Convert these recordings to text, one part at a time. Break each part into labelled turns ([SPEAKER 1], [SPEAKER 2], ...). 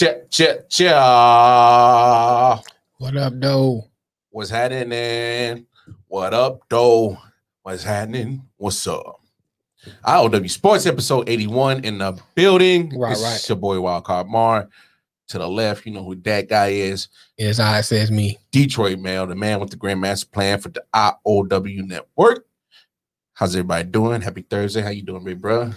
[SPEAKER 1] Check, check, check.
[SPEAKER 2] What up, though?
[SPEAKER 1] What's happening? What up, though? What's happening? What's up? IOW Sports episode 81 in the building.
[SPEAKER 2] Right,
[SPEAKER 1] It's
[SPEAKER 2] right.
[SPEAKER 1] your boy Wildcard Mar. To the left, you know who that guy is.
[SPEAKER 2] It's I says me.
[SPEAKER 1] Detroit Mail, the man with the Grandmaster plan for the IOW network. How's everybody doing? Happy Thursday. How you doing, big bro?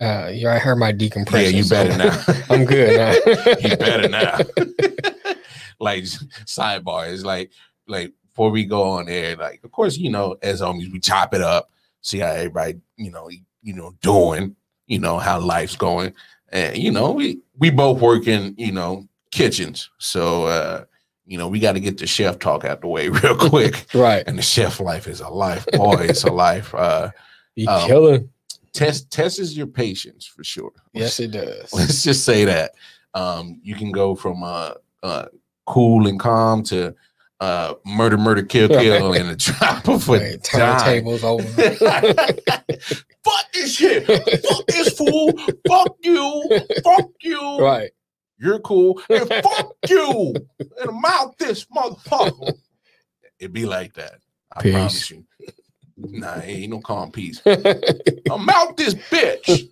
[SPEAKER 2] Uh, you already heard my decompression.
[SPEAKER 1] Yeah, you
[SPEAKER 2] so
[SPEAKER 1] better now.
[SPEAKER 2] I'm good now.
[SPEAKER 1] you better now. like sidebar is like like before we go on there, like of course, you know, as homies, we chop it up, see how everybody, you know, you know, doing, you know, how life's going. And you know, we we both work in, you know, kitchens. So uh, you know, we got to get the chef talk out the way real quick.
[SPEAKER 2] right.
[SPEAKER 1] and the chef life is a life. Boy, it's a life. Uh
[SPEAKER 2] Be
[SPEAKER 1] Um,
[SPEAKER 2] killing.
[SPEAKER 1] Test tests your patience for sure.
[SPEAKER 2] Yes, it does.
[SPEAKER 1] let's just say that um you can go from uh uh cool and calm to uh murder murder kill kill in a drop of a
[SPEAKER 2] Right,
[SPEAKER 1] dime.
[SPEAKER 2] Turntables over.
[SPEAKER 1] fuck this shit fuck this fool fuck you fuck you
[SPEAKER 2] right.
[SPEAKER 1] you're cool and fuck you and mouth this motherfucker it'd be like that i
[SPEAKER 2] Peace.
[SPEAKER 1] promise you nah ain't no calm peace i'm out this bitch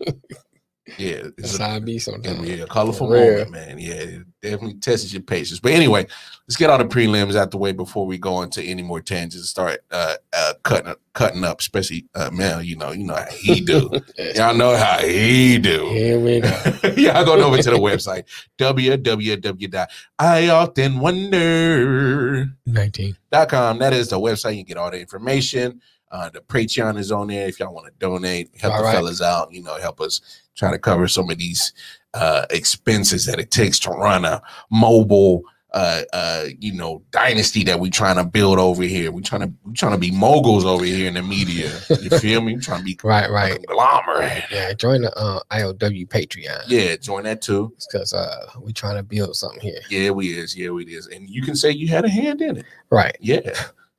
[SPEAKER 1] yeah it's
[SPEAKER 2] That's
[SPEAKER 1] a-
[SPEAKER 2] how I be sometimes.
[SPEAKER 1] be a colorful moment, man. Yeah, it definitely tests your patience. But anyway, let's get all the prelims out the way before we go into any more tangents. and Start uh, uh, cutting up, cutting up, especially uh, Mel. You know, you know how he do. Y'all know how he do.
[SPEAKER 2] Here we go.
[SPEAKER 1] Y'all going over to the website www.ioftenwonder.com.
[SPEAKER 2] 19.
[SPEAKER 1] That is the website. You get all the information. Uh, the Patreon is on there if y'all want to donate, help
[SPEAKER 2] All
[SPEAKER 1] the
[SPEAKER 2] right.
[SPEAKER 1] fellas out. You know, help us try to cover some of these uh, expenses that it takes to run a mobile, uh, uh, you know, dynasty that we're trying to build over here. We trying to we trying to be moguls over here in the media. You feel me? We trying to be
[SPEAKER 2] Right, right.
[SPEAKER 1] conglomerate.
[SPEAKER 2] Yeah, join the uh, IOW Patreon.
[SPEAKER 1] Yeah, join that too.
[SPEAKER 2] Because uh, we trying to build something here.
[SPEAKER 1] Yeah, we is. Yeah, we is. And you can say you had a hand in it.
[SPEAKER 2] Right.
[SPEAKER 1] Yeah.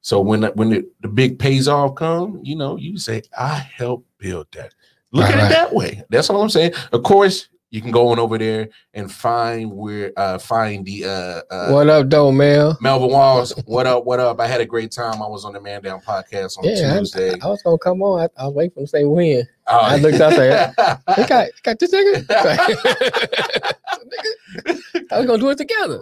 [SPEAKER 1] So when the, when the, the big pays off come, you know, you say, I helped build that. Look
[SPEAKER 2] Right,
[SPEAKER 1] at
[SPEAKER 2] right.
[SPEAKER 1] it that way. That's all I'm saying. Of course, you can go on over there and find where uh find the uh, uh
[SPEAKER 2] what up, though, Mel?
[SPEAKER 1] Melvin Walls. What up? What up? I had a great time. I was on the Man Down podcast on
[SPEAKER 2] Yeah,
[SPEAKER 1] Tuesday.
[SPEAKER 2] I, I was gonna come on. I, I was waiting for him to say when.
[SPEAKER 1] Oh,
[SPEAKER 2] I looked out there. They got, got this nigga. Nigga, I was gonna do it together.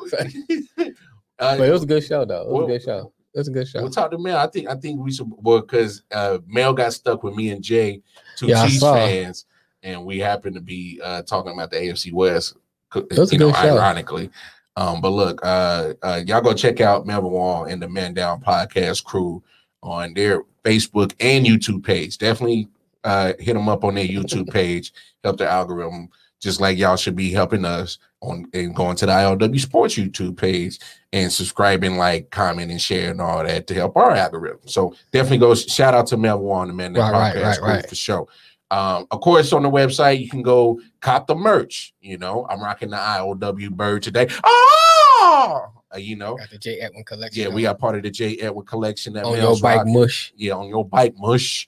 [SPEAKER 1] uh,
[SPEAKER 2] But it was a good show, though. It was
[SPEAKER 1] Well-
[SPEAKER 2] a good show. Was a good show.
[SPEAKER 1] We'll talk to Mel. I think I think we should well because uh Mel got stuck with me and Jay, two
[SPEAKER 2] Yeah,
[SPEAKER 1] Chiefs fans, and we happen to be uh talking about the AFC West.
[SPEAKER 2] a
[SPEAKER 1] You know, ironically. Um, but look, uh, uh y'all go check out Melvin Wall and the Man Down podcast crew on their Facebook and YouTube page. Definitely uh hit them up on their YouTube page, help the algorithm, just like y'all should be helping us on and going to the IOW Sports YouTube page and subscribing, like, comment, and share and all that to help our algorithm. So definitely go shout out to and the Man Down
[SPEAKER 2] Right, right,
[SPEAKER 1] podcast
[SPEAKER 2] right,
[SPEAKER 1] crew
[SPEAKER 2] right.
[SPEAKER 1] for sure. Um, of course, on the website, you can go cop the merch. You know, I'm rocking the IOW bird today. Oh, uh, you know,
[SPEAKER 2] Got the J. Edwin collection.
[SPEAKER 1] yeah, we are part of the J. Edward collection that
[SPEAKER 2] on your bike
[SPEAKER 1] rocking.
[SPEAKER 2] mush.
[SPEAKER 1] Yeah, on your bike mush.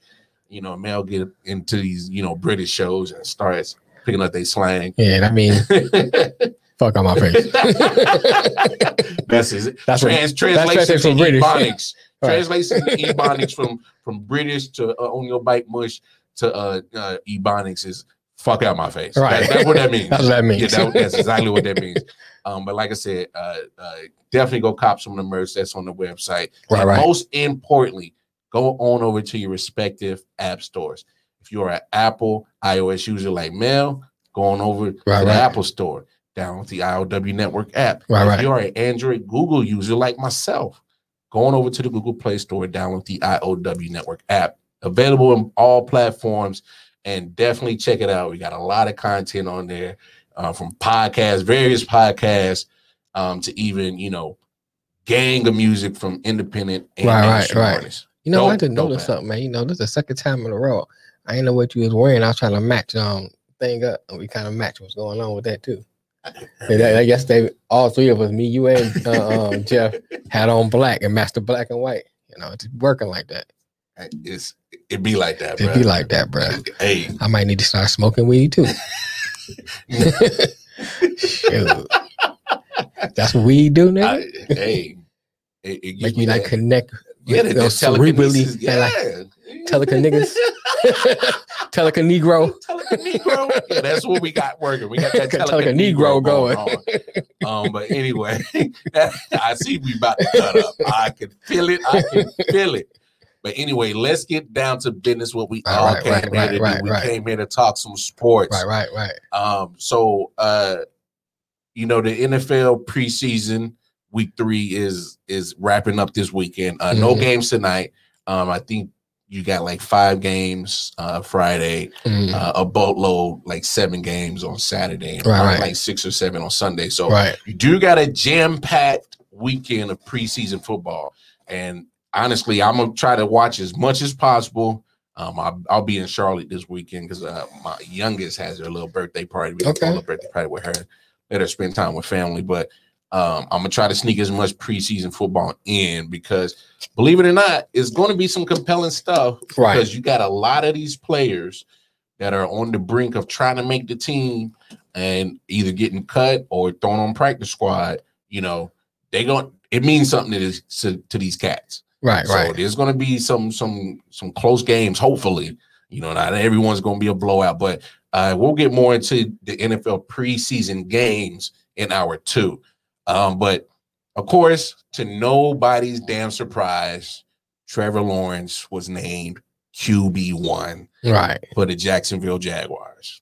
[SPEAKER 1] You know, Mel get into these, you know, British shows and starts picking up their slang.
[SPEAKER 2] Yeah, I mean, fuck on my face.
[SPEAKER 1] That's his
[SPEAKER 2] That's
[SPEAKER 1] trans
[SPEAKER 2] that's
[SPEAKER 1] translation
[SPEAKER 2] from British.
[SPEAKER 1] Ebonics.
[SPEAKER 2] Right.
[SPEAKER 1] Translation Ebonics from from British to uh, on your bike mush to uh, uh Ebonics is fuck out my face.
[SPEAKER 2] Right.
[SPEAKER 1] That- that's what that means.
[SPEAKER 2] That's what that means.
[SPEAKER 1] Yeah, that, that's exactly what that means. Um, but like I said, uh, uh, definitely go cop some of the merch that's on the website.
[SPEAKER 2] Right, right.
[SPEAKER 1] most importantly, go on over to your respective app stores. If you're an Apple iOS user like Mel, going over
[SPEAKER 2] Right,
[SPEAKER 1] to the. Apple Store, download the IOW Network app.
[SPEAKER 2] Right,
[SPEAKER 1] if
[SPEAKER 2] right.
[SPEAKER 1] you're an Android Google user like myself, going over to the Google Play Store, download the IOW Network app. Available in all platforms, and definitely check it out. We got a lot of content on there, uh, from podcasts, various podcasts, um, to even you know, gang of music from independent and
[SPEAKER 2] Right, right, right.
[SPEAKER 1] artists.
[SPEAKER 2] You know, I
[SPEAKER 1] Dope, dope,
[SPEAKER 2] noticed
[SPEAKER 1] man.
[SPEAKER 2] something, man. You know, this is the second time in a row. I ain't know what you was wearing. I was trying to match um thing up, and we kind of match what's going on with that too. And guess they all three of us, me, you, and uh, um, Jeff, had on black and matched the black and white. You know, it's working like that.
[SPEAKER 1] It's it be like that,
[SPEAKER 2] It
[SPEAKER 1] bro.
[SPEAKER 2] be like that, bro.
[SPEAKER 1] Hey,
[SPEAKER 2] I might need to start smoking weed too. Shoot. That's what we do now.
[SPEAKER 1] I, hey, it, it
[SPEAKER 2] Make
[SPEAKER 1] me
[SPEAKER 2] you like
[SPEAKER 1] that-
[SPEAKER 2] connect.
[SPEAKER 1] Yeah,
[SPEAKER 2] with
[SPEAKER 1] that, that
[SPEAKER 2] those cerebrally-
[SPEAKER 1] telekinesis, yeah.
[SPEAKER 2] Teleca niggas. Teleca Negro.
[SPEAKER 1] Teleconegro. yeah, that's what we got working. We got that
[SPEAKER 2] Got
[SPEAKER 1] Teleconegro
[SPEAKER 2] Teleconegro going.
[SPEAKER 1] on. Um, but anyway, I see we about to cut up. I can feel it. I can feel it. But anyway, let's get down to business. What we
[SPEAKER 2] Right,
[SPEAKER 1] all
[SPEAKER 2] right,
[SPEAKER 1] came
[SPEAKER 2] right,
[SPEAKER 1] here
[SPEAKER 2] right,
[SPEAKER 1] to do. we
[SPEAKER 2] right.
[SPEAKER 1] came here to talk some sports.
[SPEAKER 2] Right, right, right.
[SPEAKER 1] Um, so uh, you know, the NFL preseason week three is is wrapping up this weekend. Uh, no
[SPEAKER 2] Mhm.
[SPEAKER 1] games tonight. Um, I think you got like five games uh Friday,
[SPEAKER 2] Mm,
[SPEAKER 1] uh, a boatload, like seven games on Saturday, and
[SPEAKER 2] Right, right.
[SPEAKER 1] like six or seven on Sunday. So
[SPEAKER 2] right.
[SPEAKER 1] you do got a jam-packed weekend of preseason football. And honestly, I'm gonna try to watch as much as possible. Um, I'll, I'll be in Charlotte this weekend because uh, my youngest has her little birthday party. We
[SPEAKER 2] Okay.
[SPEAKER 1] okay. a birthday party with her. Let her spend time with family. But um, I'm gonna try to sneak as much preseason football in because, believe it or not, it's going to be some compelling stuff.
[SPEAKER 2] Right.
[SPEAKER 1] Because you got a lot of these players that are on the brink of trying to make the team and either getting cut or thrown on practice squad. You know, they going it means something to this to, to these cats.
[SPEAKER 2] Right,
[SPEAKER 1] So
[SPEAKER 2] right.
[SPEAKER 1] there's going to be some some some close games. Hopefully, you know, not everyone's going to be a blowout, but uh, we'll get more into the NFL preseason games in hour two. Um, but of course, to nobody's damn surprise, Trevor Lawrence was named QB one
[SPEAKER 2] Right.
[SPEAKER 1] for the Jacksonville Jaguars.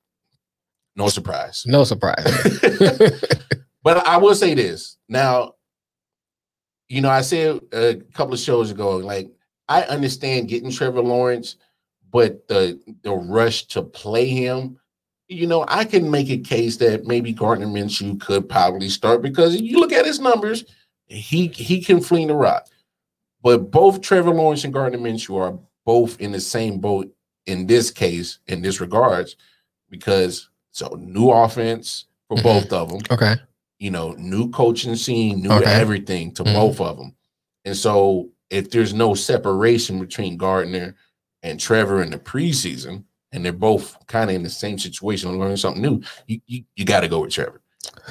[SPEAKER 1] No surprise.
[SPEAKER 2] No surprise.
[SPEAKER 1] But I will say this. Now, you know, I said a couple of shows ago, like I understand getting Trevor Lawrence, but the the rush to play him, you know, I can make a case that maybe Gardner Minshew could probably start because you look at his numbers, he he can fling the rock. But both Trevor Lawrence and Gardner Minshew are both in the same boat in this case, in this regards, because so new offense for
[SPEAKER 2] Mhm.
[SPEAKER 1] both of them
[SPEAKER 2] okay.
[SPEAKER 1] you know, new coaching scene, new
[SPEAKER 2] Okay.
[SPEAKER 1] everything to
[SPEAKER 2] Mhm.
[SPEAKER 1] both of them. And so if there's no separation between Gardner and Trevor in the preseason, and they're both kind of in the same situation and learning something new, you you, you got to go with Trevor.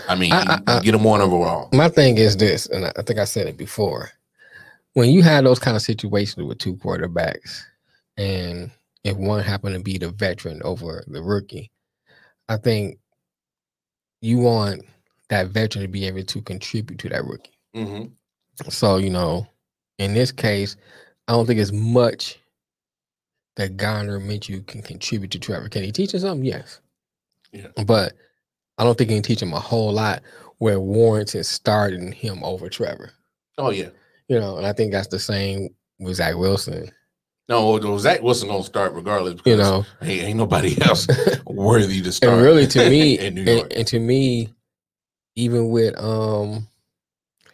[SPEAKER 1] I mean,
[SPEAKER 2] I- I-
[SPEAKER 1] get him one overall.
[SPEAKER 2] My thing is this, and I think I said it before. When you have those kind of situations with two quarterbacks, and if one happened to be the veteran over the rookie, I think you want that veteran to be able to contribute to that rookie.
[SPEAKER 1] Mhm.
[SPEAKER 2] So, you know, in this case, I don't think it's much that Gardner Minshew can contribute to Trevor. Can he teach him something? Yes.
[SPEAKER 1] Yeah.
[SPEAKER 2] But I don't think he can teach him a whole lot where warrants is starting him over Trevor.
[SPEAKER 1] Oh yeah.
[SPEAKER 2] You know, and I think that's the same with Zach Wilson.
[SPEAKER 1] No, Zach Wilson gonna start regardless. Because,
[SPEAKER 2] You know,
[SPEAKER 1] hey, ain't nobody else worthy to start.
[SPEAKER 2] and really to me, and, and to me, even with um,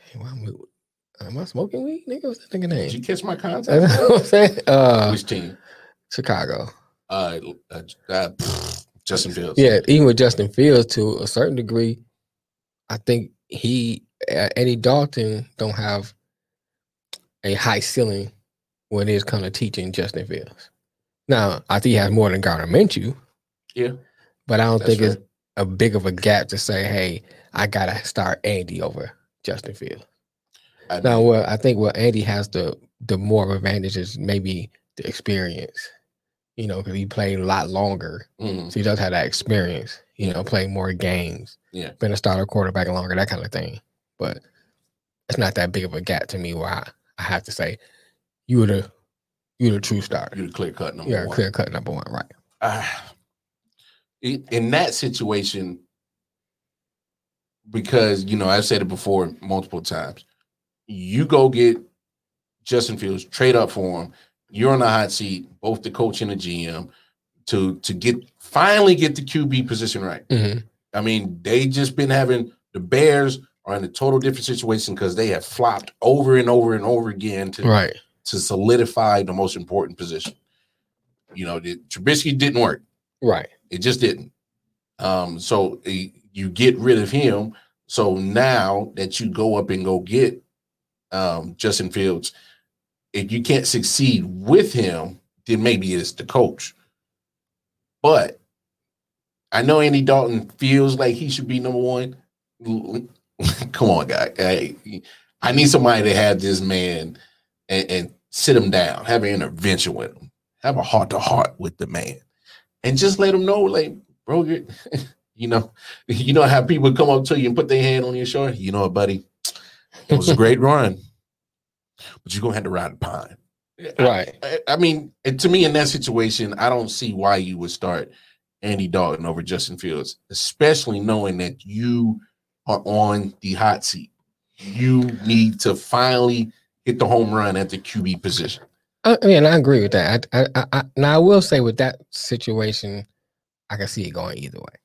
[SPEAKER 2] hey, why am, I, am I smoking weed? Nigga, what's that nigga
[SPEAKER 1] Did you catch my contact?
[SPEAKER 2] what I'm saying? Uh,
[SPEAKER 1] Which team?
[SPEAKER 2] Chicago.
[SPEAKER 1] Uh, uh, uh pfft, Justin Fields.
[SPEAKER 2] Yeah, even with Justin Fields to a certain degree, I think he uh, Andy Dalton don't have a high ceiling when it is kind of teaching Justin Fields. Now, I think he has more than Gardner Minshew,
[SPEAKER 1] Yeah.
[SPEAKER 2] but I don't
[SPEAKER 1] That's
[SPEAKER 2] think it's a big of a gap to say, "Hey, I gotta start Andy over Justin Fields."
[SPEAKER 1] I
[SPEAKER 2] Now, well, I think what Andy has the the more advantage is maybe the experience, you know, because he played a lot longer
[SPEAKER 1] mhm.
[SPEAKER 2] so he does have that experience, you know, playing more games.
[SPEAKER 1] Yeah.
[SPEAKER 2] Been a starter quarterback longer, that kind of thing. But it's not that big of a gap to me where I, I have to say you were the you were the true starter.
[SPEAKER 1] you're the clear cut number
[SPEAKER 2] a
[SPEAKER 1] one.
[SPEAKER 2] clear cut number one, right?
[SPEAKER 1] In in that situation, because you know I've said it before multiple times, you go get Justin Fields, trade up for him. You're on the hot seat, both the coach and the GM, to to get finally get the QB position right.
[SPEAKER 2] hmm
[SPEAKER 1] I mean, they just been having the Bears are in a total different situation because they have flopped over and over and over again to
[SPEAKER 2] Right.
[SPEAKER 1] to solidify the most important position. You know, the, Trubisky didn't work.
[SPEAKER 2] Right.
[SPEAKER 1] It just didn't. Um, so eh, you get rid of him. So now that you go up and go get um, Justin Fields, if you can't succeed with him, then maybe it's the coach. But I know Andy Dalton feels like he should be number one. Come on, guy. I, I need somebody to have this man and, and sit him down, have an intervention with him, have a heart to heart with the man, and just let him know, like, bro, you know, you know how people come up to you and put their hand on your shoulder. You know what, buddy? It was a great run, but you're gonna have to ride the pine.
[SPEAKER 2] Right.
[SPEAKER 1] I, I mean, to me, in that situation, I don't see why you would start Andy Dalton over Justin Fields, especially knowing that you are on the hot seat. You need to finally hit the home run at the QB position.
[SPEAKER 2] I mean, I agree with that. I, I, I, now I will say with that situation, I can see it going either way.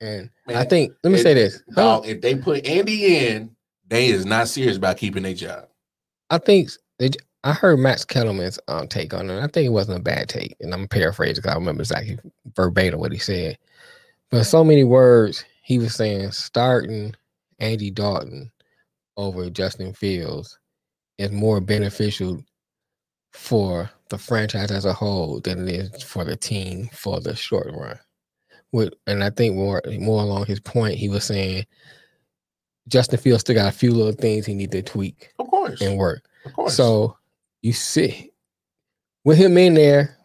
[SPEAKER 2] And I think let me say this.
[SPEAKER 1] Dog, if they put Andy in, they is not serious about keeping their job.
[SPEAKER 2] I think I heard Max Kellerman's um, take on it. I think it wasn't a bad take, and I'm paraphrasing because I remember exactly verbatim what he said. But so many words, he was saying starting Andy Dalton over Justin Fields is more beneficial for the franchise as a whole than it is for the team for the short run. With, and I think more more along his point, he was saying Justin Fields still got a few little things he need to tweak
[SPEAKER 1] Of course.
[SPEAKER 2] and work.
[SPEAKER 1] Of course.
[SPEAKER 2] So you see, with him in there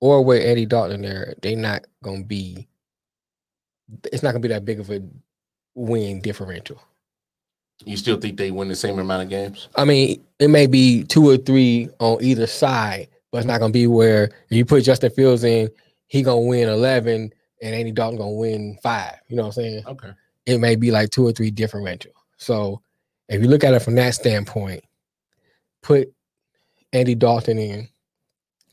[SPEAKER 2] or with Andy Dalton there, they not gonna be. It's not gonna be that big of a win differential.
[SPEAKER 1] you still think they win the same amount of games?
[SPEAKER 2] I mean, it may be two or three on either side, but it's not gonna be where if you put Justin Fields in, he gonna win eleven and Andy Dalton gonna win five. You know what I'm saying?
[SPEAKER 1] Okay.
[SPEAKER 2] It may be like two or three differential. So if you look at it from that standpoint, put Andy Dalton in,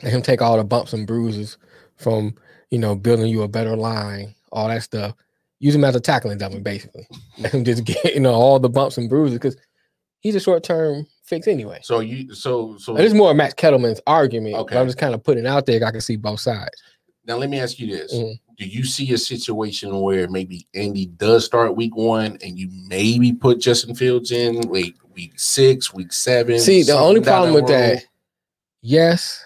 [SPEAKER 2] let him take all the bumps and bruises from you know building you a better line, all that stuff. Use him as a tackling dummy, basically. Let him just get you know all the bumps and bruises because he's a short term fix anyway.
[SPEAKER 1] So you so so
[SPEAKER 2] And it's more Max Kellerman's argument. but
[SPEAKER 1] Okay.
[SPEAKER 2] I'm just kind of putting it out there. I can see both sides.
[SPEAKER 1] now let me ask you this.
[SPEAKER 2] Mhm.
[SPEAKER 1] Do you see a situation where maybe Andy does start week one and you maybe put Justin Fields in week week six, week seven?
[SPEAKER 2] See, the only problem with that, yes,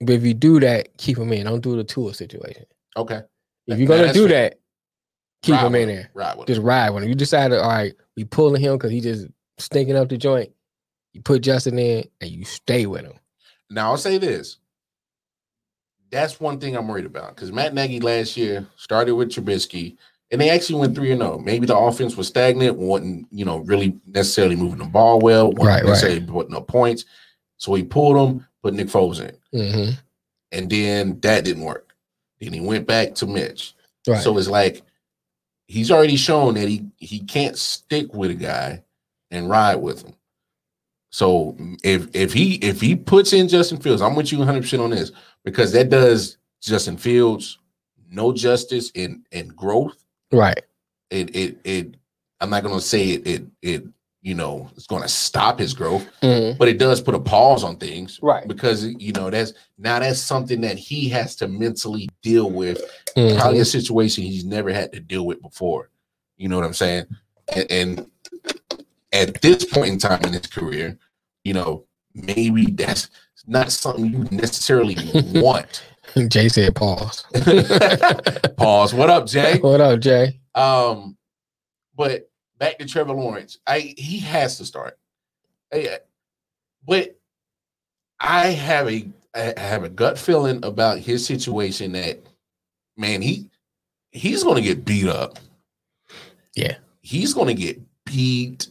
[SPEAKER 2] but if you do that, keep him in. Don't do the Tua situation.
[SPEAKER 1] Okay.
[SPEAKER 2] If you're gonna do
[SPEAKER 1] fair.
[SPEAKER 2] that, keep
[SPEAKER 1] Ride
[SPEAKER 2] him in there.
[SPEAKER 1] Right with
[SPEAKER 2] Just ride with him. You decided, all right, we pulling him because he just stinking up the joint. You put Justin in and you stay with him.
[SPEAKER 1] Now I'll say this. That's one thing I'm worried about because Matt Nagy last year started with Trubisky and they actually went three and zero. Maybe the offense was stagnant, wasn't you know really necessarily moving the ball well, wasn't
[SPEAKER 2] Right, right.
[SPEAKER 1] necessarily putting up points. So he pulled him, put Nick Foles in,
[SPEAKER 2] hmm
[SPEAKER 1] and then that didn't work. Then he went back to Mitch.
[SPEAKER 2] Right.
[SPEAKER 1] So it's like he's already shown that he he can't stick with a guy and ride with him. So if if he if he puts in Justin Fields, I'm with you 100 percent on this because that does Justin Fields no justice in in growth.
[SPEAKER 2] right.
[SPEAKER 1] It it it. I'm not gonna say it it it you know it's gonna stop his growth,
[SPEAKER 2] Mhm.
[SPEAKER 1] but it does put a pause on things
[SPEAKER 2] Right.
[SPEAKER 1] because you know that's now that's something that he has to mentally deal with
[SPEAKER 2] Mhm.
[SPEAKER 1] probably a situation he's never had to deal with before. You know what I'm saying? And, and at this point in time in his career, you know, maybe that's not something you necessarily want.
[SPEAKER 2] Jay said pause.
[SPEAKER 1] Pause. What up, Jay?
[SPEAKER 2] what up, Jay?
[SPEAKER 1] Um, but back to Trevor Lawrence. I he has to start. I- but I have a I have a gut feeling about his situation that man, he he's gonna get beat up.
[SPEAKER 2] Yeah.
[SPEAKER 1] He's gonna get beat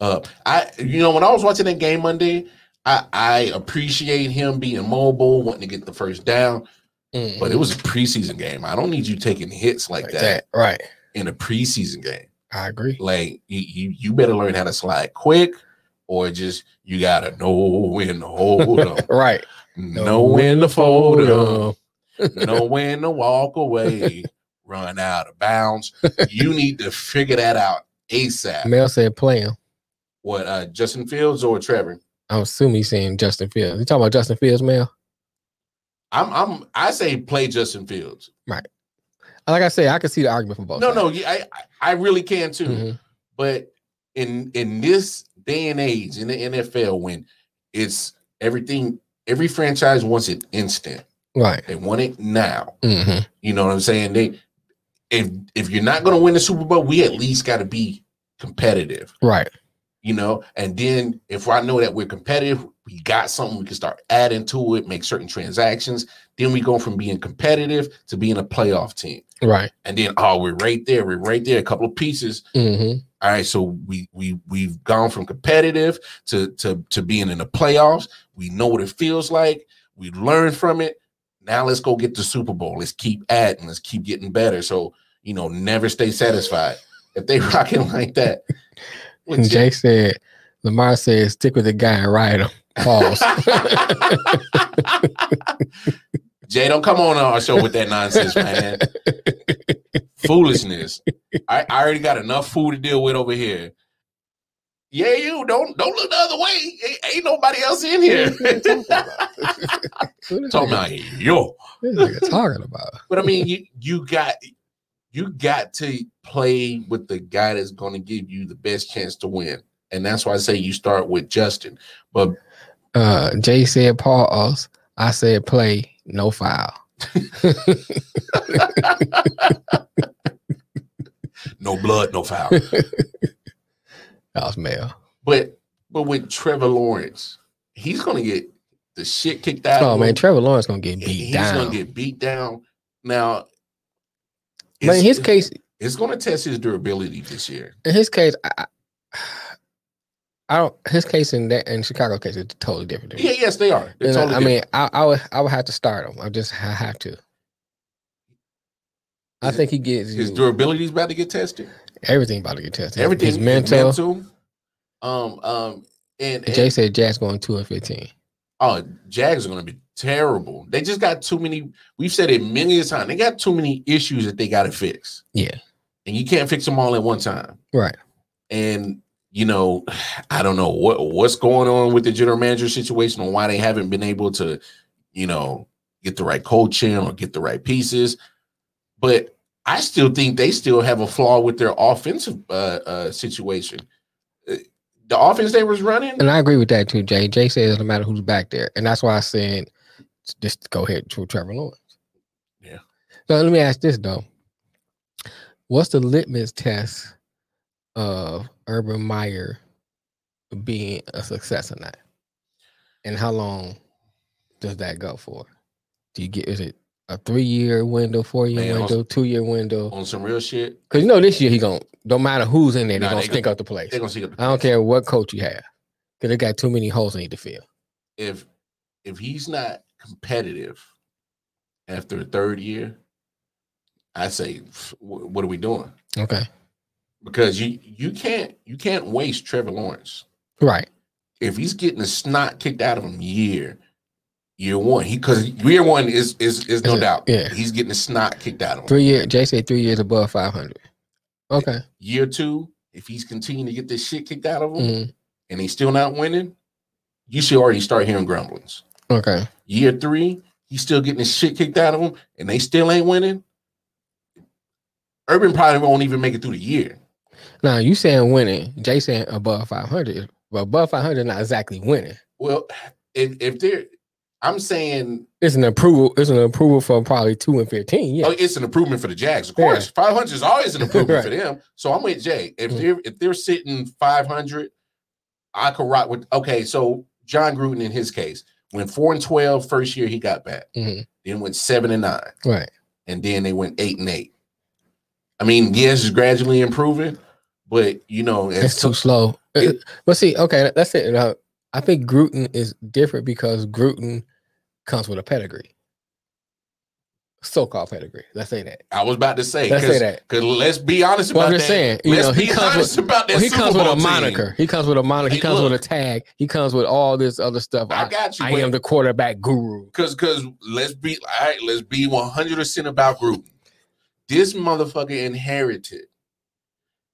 [SPEAKER 1] up. I you know, when I was watching that game Monday, I, I appreciate him being mobile, wanting to get the first down,
[SPEAKER 2] Mhm.
[SPEAKER 1] but it was a preseason game. I don't need you taking hits like,
[SPEAKER 2] like
[SPEAKER 1] that,
[SPEAKER 2] that. Right.
[SPEAKER 1] in a preseason game.
[SPEAKER 2] I agree.
[SPEAKER 1] Like you, you, you better learn how to slide quick, or just you gotta know when to hold them,
[SPEAKER 2] Right.
[SPEAKER 1] know when to fold them,
[SPEAKER 2] them.
[SPEAKER 1] know when to walk away, run out of bounds. You need to figure that out ASAP.
[SPEAKER 2] Mel said play him.
[SPEAKER 1] What uh Justin Fields or Trevor?
[SPEAKER 2] I'm assuming he's saying Justin Fields. You talking about Justin Fields, Mel?
[SPEAKER 1] I'm I'm I say play Justin Fields. Right.
[SPEAKER 2] Like I say, I can see the argument for both.
[SPEAKER 1] No,
[SPEAKER 2] sides.
[SPEAKER 1] no, yeah, I I really can too.
[SPEAKER 2] Mhm.
[SPEAKER 1] But in in this day and age in the NFL, when it's everything, every franchise wants it instant.
[SPEAKER 2] Right.
[SPEAKER 1] They want it now.
[SPEAKER 2] hmm
[SPEAKER 1] You know what I'm saying? They if if you're not going to win the Super Bowl, we at least got to be competitive.
[SPEAKER 2] Right.
[SPEAKER 1] You know, and then if I know that we're competitive, we got something we can start adding to it, make certain transactions. Then we go from being competitive to being a playoff team.
[SPEAKER 2] Right.
[SPEAKER 1] And then oh, we're right there. We're right there. A couple of pieces.
[SPEAKER 2] hmm
[SPEAKER 1] All right, so we we we've gone from competitive to to to being in the playoffs. We know what it feels like. We learned from it. Now let's go get the Super Bowl. Let's keep adding. Let's keep getting better. So you know, never stay satisfied. If they rocking like that,
[SPEAKER 2] And
[SPEAKER 1] what's
[SPEAKER 2] Jay said, Lamar said, stick with the guy and ride him. Pause.
[SPEAKER 1] Jay, don't come on our show with that nonsense, man. Foolishness. I, I already got enough food to deal with over here. Yeah, you don't don't look the other way. Ain't, ain't nobody else in here. Talking about yo.
[SPEAKER 2] this nigga talking about?
[SPEAKER 1] But I mean, you you got you got to play with the guy that's going to give you the best chance to win, and that's why I say you start with Justin. But
[SPEAKER 2] Uh, Jay said pause. I said play, no foul.
[SPEAKER 1] no blood, no foul.
[SPEAKER 2] That was Mel.
[SPEAKER 1] but but with Trevor Lawrence, he's going to get the shit kicked out.
[SPEAKER 2] Oh
[SPEAKER 1] of
[SPEAKER 2] man,
[SPEAKER 1] him.
[SPEAKER 2] Trevor Lawrence gonna get beat
[SPEAKER 1] he's
[SPEAKER 2] down.
[SPEAKER 1] He's going to get beat down. Now,
[SPEAKER 2] but in his case,
[SPEAKER 1] it's going to test his durability this year.
[SPEAKER 2] in his case, I, I- don't. His case in that in Chicago case is totally different.
[SPEAKER 1] Yeah, yes, they are. Totally
[SPEAKER 2] I mean, I, I would I would have to start him. I just I have to. I think he gets
[SPEAKER 1] his durability is about to get tested.
[SPEAKER 2] everything about to get tested.
[SPEAKER 1] Everything
[SPEAKER 2] his
[SPEAKER 1] his
[SPEAKER 2] mental.
[SPEAKER 1] mental. Um, um, and, and
[SPEAKER 2] Jay said Jags going two and fifteen.
[SPEAKER 1] Oh, Jags are going to be terrible. They just got too many. We've said it many a time. They got too many issues that they got to fix,
[SPEAKER 2] Yeah,
[SPEAKER 1] and you can't fix them all at one time.
[SPEAKER 2] right.
[SPEAKER 1] And you know, I don't know what what's going on with the general manager situation and why they haven't been able to, you know, get the right coaching or get the right pieces. But I still think they still have a flaw with their offensive uh, uh, situation. The offense they was running,
[SPEAKER 2] And I agree with that too, Jay. Jay says it doesn't matter who's back there, and that's why I said just go ahead to Trevor Lawrence.
[SPEAKER 1] Yeah.
[SPEAKER 2] So let me ask this though: What's the litmus test of Urban Meyer being a success or not? And how long does that go for? Do you get is it a three year window, four year window, two year window?
[SPEAKER 1] on some real shit,
[SPEAKER 2] Because you know this year he going don't matter who's in there, they're
[SPEAKER 1] Nah,
[SPEAKER 2] gonna
[SPEAKER 1] they
[SPEAKER 2] stink
[SPEAKER 1] gon-
[SPEAKER 2] up the place.
[SPEAKER 1] they're gonna see. the
[SPEAKER 2] I don't care what coach you have, because they got too many holes they need to fill.
[SPEAKER 1] if if he's not competitive after a third year. I say, what are we doing?
[SPEAKER 2] Okay.
[SPEAKER 1] Because you you can't you can't waste Trevor Lawrence.
[SPEAKER 2] Right.
[SPEAKER 1] if he's getting the snot kicked out of him year year one, he because year one is is is no doubt.
[SPEAKER 2] yeah.
[SPEAKER 1] he's getting the snot kicked out of him.
[SPEAKER 2] Three year Jay said three years above five hundred. Okay.
[SPEAKER 1] Year two, if he's continuing to get this shit kicked out of him
[SPEAKER 2] Mhm.
[SPEAKER 1] and he's still not winning, you should already start hearing grumblings.
[SPEAKER 2] Okay.
[SPEAKER 1] Year three, he's still getting his shit kicked out of him and they still ain't winning. Urban probably won't even make it through the year.
[SPEAKER 2] Now you saying winning, Jay saying above five hundred, but above five hundred not exactly winning.
[SPEAKER 1] Well, if, if they're, I'm saying
[SPEAKER 2] It's an approval. It's an approval for probably two and fifteen. Yeah.
[SPEAKER 1] Oh, it's an improvement for the Jags, of
[SPEAKER 2] Yeah.
[SPEAKER 1] course. Five hundred is always an improvement for them. So I'm with Jay. If
[SPEAKER 2] Mhm.
[SPEAKER 1] they're if they're sitting five hundred, I could rock with. Okay, so Jon Gruden in his case went four and 12 first year he got back,
[SPEAKER 2] Mhm.
[SPEAKER 1] then went seven and nine,
[SPEAKER 2] Right.
[SPEAKER 1] and then they went eight and eight. I mean, yes, it's gradually improving, but you know,
[SPEAKER 2] It's
[SPEAKER 1] it's
[SPEAKER 2] too slow.
[SPEAKER 1] It-
[SPEAKER 2] but see, okay, that's it. I think Gruden is different because Gruden comes with a pedigree, so-called pedigree. Let's say that.
[SPEAKER 1] I was about to say
[SPEAKER 2] Let's say
[SPEAKER 1] because
[SPEAKER 2] that.
[SPEAKER 1] because let's be honest
[SPEAKER 2] Well,
[SPEAKER 1] about
[SPEAKER 2] I'm
[SPEAKER 1] that.
[SPEAKER 2] saying, you
[SPEAKER 1] let's
[SPEAKER 2] know, he
[SPEAKER 1] be
[SPEAKER 2] comes
[SPEAKER 1] honest
[SPEAKER 2] with-
[SPEAKER 1] about that.
[SPEAKER 2] Well, he
[SPEAKER 1] Super
[SPEAKER 2] comes with
[SPEAKER 1] Bowl
[SPEAKER 2] a
[SPEAKER 1] team.
[SPEAKER 2] moniker. He comes with a moniker. He
[SPEAKER 1] Hey,
[SPEAKER 2] comes with a tag. He comes with all this other stuff.
[SPEAKER 1] I
[SPEAKER 2] I,
[SPEAKER 1] got you.
[SPEAKER 2] I am the quarterback guru.
[SPEAKER 1] Cause cause let's be all right, let's be 100 percent about Gruden. This motherfucker inherited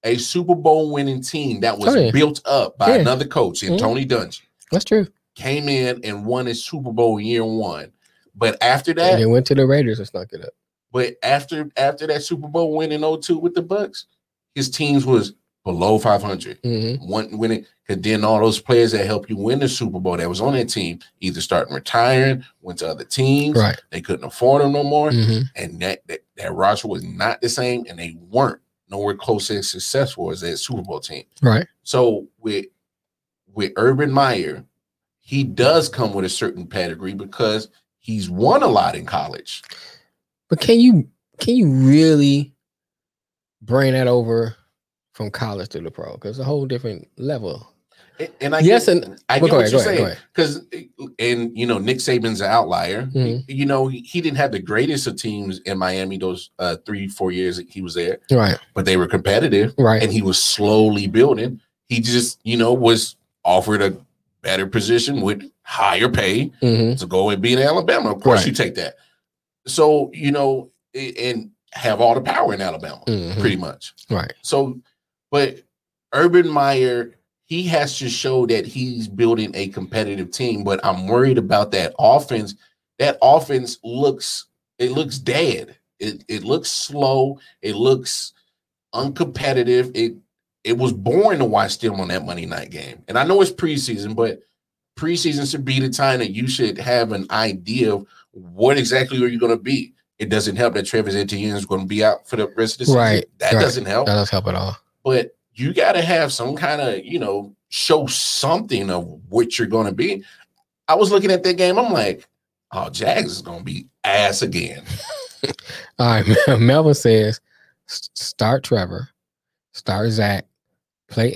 [SPEAKER 1] a Super Bowl winning team that was
[SPEAKER 2] Oh, yeah.
[SPEAKER 1] built up by
[SPEAKER 2] Yeah.
[SPEAKER 1] another coach in
[SPEAKER 2] Mhm.
[SPEAKER 1] Tony Dungy.
[SPEAKER 2] That's true.
[SPEAKER 1] Came in and won his Super Bowl year one. But after
[SPEAKER 2] And
[SPEAKER 1] that,
[SPEAKER 2] then went to the Raiders and snuck it up.
[SPEAKER 1] but after after that Super Bowl win in 02 with the Bucs, his teams was below 500.
[SPEAKER 2] hmm
[SPEAKER 1] One winning, because then all those players that help you win the Super Bowl that was on that team either starting retiring, went to other teams,
[SPEAKER 2] Right.
[SPEAKER 1] they couldn't afford them no more,
[SPEAKER 2] hmm
[SPEAKER 1] and that, that that roster was not the same, and they weren't nowhere close as successful as that Super Bowl team.
[SPEAKER 2] Right.
[SPEAKER 1] So with with Urban Meyer, he does come with a certain pedigree because he's won a lot in college.
[SPEAKER 2] But can you can you really bring that over from college to the pro? Because it's a whole different level.
[SPEAKER 1] And- And I
[SPEAKER 2] Yes,
[SPEAKER 1] get,
[SPEAKER 2] and-
[SPEAKER 1] I get what
[SPEAKER 2] ahead,
[SPEAKER 1] you're
[SPEAKER 2] go ahead, go
[SPEAKER 1] saying because and you know Nick Saban's an outlier.
[SPEAKER 2] Mhm.
[SPEAKER 1] You know he, he didn't have the greatest of teams in Miami those uh, three four years that he was there,
[SPEAKER 2] Right.
[SPEAKER 1] but they were competitive
[SPEAKER 2] Right.
[SPEAKER 1] and he was slowly building. He just you know was offered a better position with higher pay
[SPEAKER 2] hmm
[SPEAKER 1] to go and be in Alabama. Of course,
[SPEAKER 2] Right.
[SPEAKER 1] you take that. So you know and have all the power in Alabama,
[SPEAKER 2] Mhm.
[SPEAKER 1] pretty much.
[SPEAKER 2] Right.
[SPEAKER 1] So, but Urban Meyer, he has to show that he's building a competitive team. But I'm worried about that offense. That offense looks it looks dead. It it looks slow. It looks uncompetitive. It it was boring to watch them on that Monday night game. And I know it's preseason, but preseason should be the time that you should have an idea of what exactly are you going to be. It doesn't help that Travis Etienne is going to be out for the rest of the season.
[SPEAKER 2] Right,
[SPEAKER 1] That
[SPEAKER 2] right.
[SPEAKER 1] doesn't help
[SPEAKER 2] That doesn't help at all.
[SPEAKER 1] but you got to have some kind of you know show something of what you're going to be i was looking at that game i'm like oh jags is going to be ass again
[SPEAKER 2] All right. Melvin says start Trevor, start Zach, play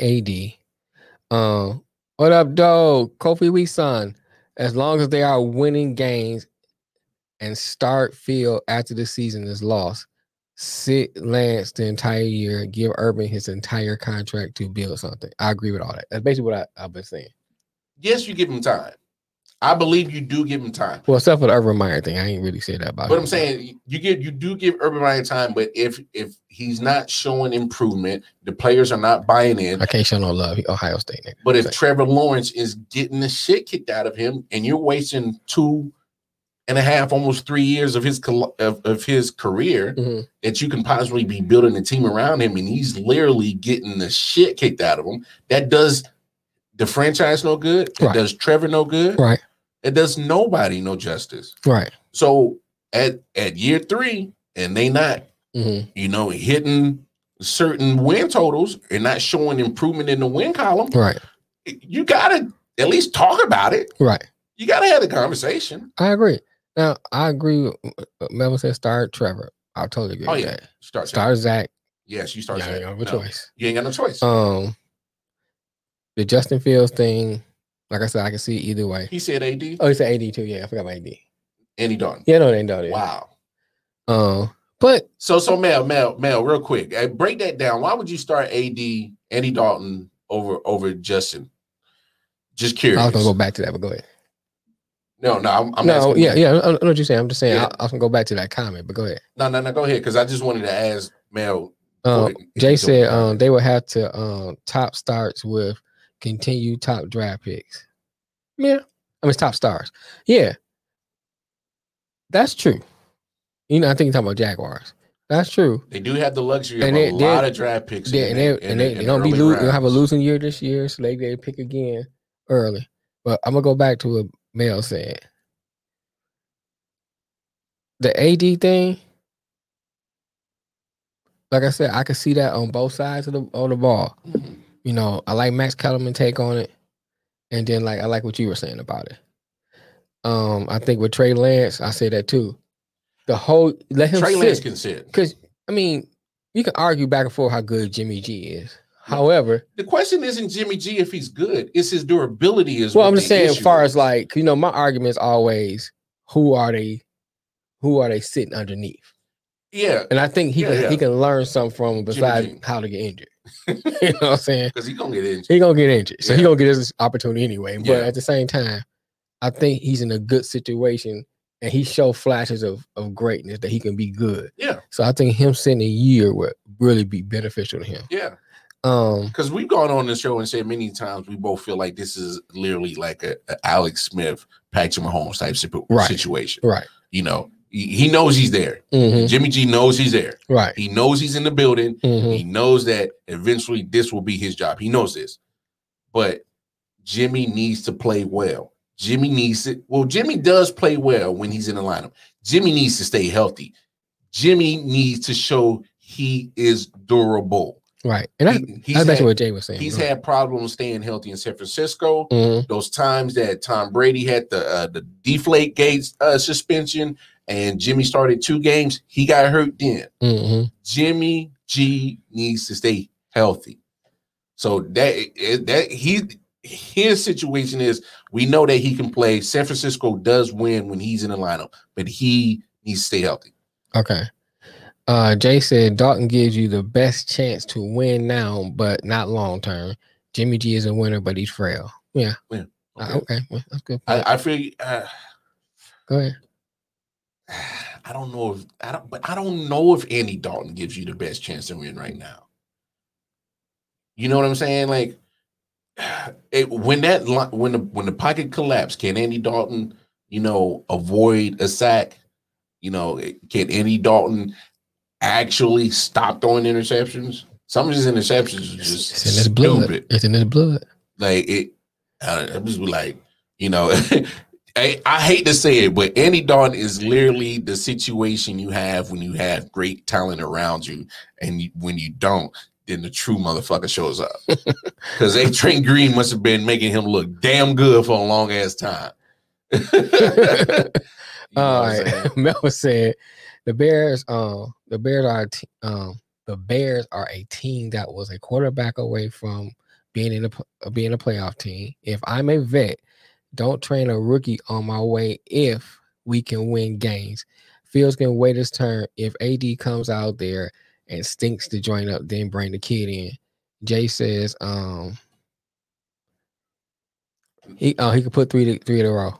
[SPEAKER 2] AD. Um, what up, dog? Kofi Wee son. As long as they are winning games and start Field after the season is lost, sit Lance the entire year, give Urban his entire contract to build something. I agree with all that. That's basically what I, I've been saying.
[SPEAKER 1] yes you give him time i believe you do give him time
[SPEAKER 2] Well, except for the Urban Meyer thing, I ain't really say that about
[SPEAKER 1] but
[SPEAKER 2] him.
[SPEAKER 1] i'm saying you give you do give urban meyer time but if if he's not showing improvement the players are not buying in
[SPEAKER 2] I can't show no love. Ohio State nigga.
[SPEAKER 1] but if trevor lawrence is getting the shit kicked out of him and you're wasting two and a half almost three years of his of, of his career
[SPEAKER 2] Mhm.
[SPEAKER 1] that you can possibly be building a team around him and he's literally getting the shit kicked out of him. That does the franchise no good. It
[SPEAKER 2] Right.
[SPEAKER 1] does Trevor no good.
[SPEAKER 2] Right,
[SPEAKER 1] It does nobody no justice.
[SPEAKER 2] right.
[SPEAKER 1] So at at year three, and they not,
[SPEAKER 2] hmm
[SPEAKER 1] you know, hitting certain win totals and not showing improvement in the win column,
[SPEAKER 2] Right,
[SPEAKER 1] you gotta at least talk about it.
[SPEAKER 2] right.
[SPEAKER 1] You gotta have the conversation.
[SPEAKER 2] I agree. Now I agree. With Melvin said start Trevor. I totally agree
[SPEAKER 1] Oh yeah.
[SPEAKER 2] that.
[SPEAKER 1] Start.
[SPEAKER 2] Start Zach.
[SPEAKER 1] Yes, you start.
[SPEAKER 2] Yeah, you
[SPEAKER 1] Zach.
[SPEAKER 2] a
[SPEAKER 1] No,
[SPEAKER 2] choice.
[SPEAKER 1] You ain't got no choice.
[SPEAKER 2] Um, the Justin Fields thing, like I said, I can see it either way.
[SPEAKER 1] he said AD.
[SPEAKER 2] Oh, he said AD too. Yeah, I forgot about AD.
[SPEAKER 1] Andy Dalton.
[SPEAKER 2] Yeah, no, know that.
[SPEAKER 1] Wow.
[SPEAKER 2] Um, but
[SPEAKER 1] So so Mel, Mel, Mel, real quick. uh, break that down. Why would you start AD Andy Dalton over over Justin? Just curious.
[SPEAKER 2] I was gonna go back to that. But go ahead.
[SPEAKER 1] No, no, I'm, I'm
[SPEAKER 2] no, yeah,
[SPEAKER 1] you.
[SPEAKER 2] yeah. I, know what you're saying. I'm just saying.
[SPEAKER 1] Yeah.
[SPEAKER 2] I, I gonna go back to that comment, but go ahead.
[SPEAKER 1] No, no, no, go ahead. Because I just wanted to ask Mel.
[SPEAKER 2] Um, Jay said um, they would have to um, top starts with continued top draft picks. Yeah, I mean it's top stars. Yeah, that's true. You know, I think you're talking about Jaguars. That's true.
[SPEAKER 1] they do have the luxury
[SPEAKER 2] and
[SPEAKER 1] of
[SPEAKER 2] they-
[SPEAKER 1] a lot of draft picks.
[SPEAKER 2] They, and they, and
[SPEAKER 1] the-
[SPEAKER 2] they,
[SPEAKER 1] in
[SPEAKER 2] they don't be
[SPEAKER 1] early
[SPEAKER 2] lo- they'll have a losing year this year, so they they pick again early. But I'm gonna go back to what Mel said. The AD thing, like I said, I can see that on both sides of the of the ball.
[SPEAKER 1] Mhm.
[SPEAKER 2] You know, I like Max Kellerman take on it, and then like I like what you were saying about it. Um, I think with Trey Lance, I say that too. The whole let him
[SPEAKER 1] Trey
[SPEAKER 2] sit.
[SPEAKER 1] Lance can sit.
[SPEAKER 2] Because I mean, you can argue back and forth how good Jimmy G is. However,
[SPEAKER 1] The question isn't Jimmy G if he's good; it's his durability. Is
[SPEAKER 2] well, I'm just saying, as far
[SPEAKER 1] is.
[SPEAKER 2] as like you know, my argument is always who are they, who are they sitting underneath,
[SPEAKER 1] yeah,
[SPEAKER 2] and I think he
[SPEAKER 1] Yeah,
[SPEAKER 2] can
[SPEAKER 1] yeah.
[SPEAKER 2] he can learn something from them besides how to get injured. you know what I'm saying?
[SPEAKER 1] because he's gonna get injured.
[SPEAKER 2] He gonna get injured, so
[SPEAKER 1] Yeah.
[SPEAKER 2] gonna get his opportunity anyway. But
[SPEAKER 1] Yeah.
[SPEAKER 2] at the same time, I think he's in a good situation, and he show flashes of of greatness that he can be good.
[SPEAKER 1] Yeah,
[SPEAKER 2] So I think him sitting a year would really be beneficial to him.
[SPEAKER 1] yeah.
[SPEAKER 2] Um,
[SPEAKER 1] Because we've gone on the show and said many times we both feel like this is literally like a, a Alex Smith, Patrick Mahomes type situation.
[SPEAKER 2] right.
[SPEAKER 1] You know, He, knows he's there.
[SPEAKER 2] Mhm.
[SPEAKER 1] Jimmy G knows he's there.
[SPEAKER 2] Right.
[SPEAKER 1] He knows he's in the building.
[SPEAKER 2] Mhm.
[SPEAKER 1] He knows that eventually this will be his job. He knows this. But Jimmy needs to play well. Jimmy needs to, well, Jimmy does play well when he's in the lineup. Jimmy needs to stay healthy. Jimmy needs to show he is durable.
[SPEAKER 2] Right. And that,
[SPEAKER 1] He- he's
[SPEAKER 2] that's basically
[SPEAKER 1] had,
[SPEAKER 2] what Jay was saying.
[SPEAKER 1] he's
[SPEAKER 2] right.
[SPEAKER 1] had problems staying healthy in San Francisco.
[SPEAKER 2] Mhm.
[SPEAKER 1] Those times that Tom Brady had the uh, the deflate gates uh, suspension and Jimmy started two games, he got hurt then.
[SPEAKER 2] Mhm.
[SPEAKER 1] Jimmy G needs to stay healthy. So that that he his situation is we know that he can play. San Francisco does win when he's in the lineup, but he needs to stay healthy.
[SPEAKER 2] Okay. Uh, Jay said Dalton gives you the best chance to win now, but not long term. Jimmy G is a winner, but he's frail. Yeah.
[SPEAKER 1] Yeah.
[SPEAKER 2] Uh,
[SPEAKER 1] Okay.
[SPEAKER 2] okay. Well, that's good.
[SPEAKER 1] I, I feel uh,
[SPEAKER 2] Go ahead.
[SPEAKER 1] I don't know if I don't, but I don't know if Andy Dalton gives you the best chance to win right now. You know what I'm saying? Like it, when that when the when the pocket collapsed, can Andy Dalton, you know, avoid a sack? You know, can Andy Dalton actually stop throwing interceptions? Some of his interceptions are just
[SPEAKER 2] it's in his blood. It's in his blood.
[SPEAKER 1] like it uh, I'm just like you know I, I hate to say it but Andy Dalton is literally the situation you have when you have great talent around you and you, when you don't then the true motherfucker shows up because A.J. Green must have been making him look damn good for a long ass time You know
[SPEAKER 2] All
[SPEAKER 1] saying?
[SPEAKER 2] Mel said the Bears, um, the Bears are te- um the Bears are a team that was a quarterback away from being in a being a playoff team. If I'm a vet, don't train a rookie on my way if we can win games. Fields can wait his turn. If AD comes out there and stinks to join up, then bring the kid in. Jay says, um, he uh, he could put three to, three in a row.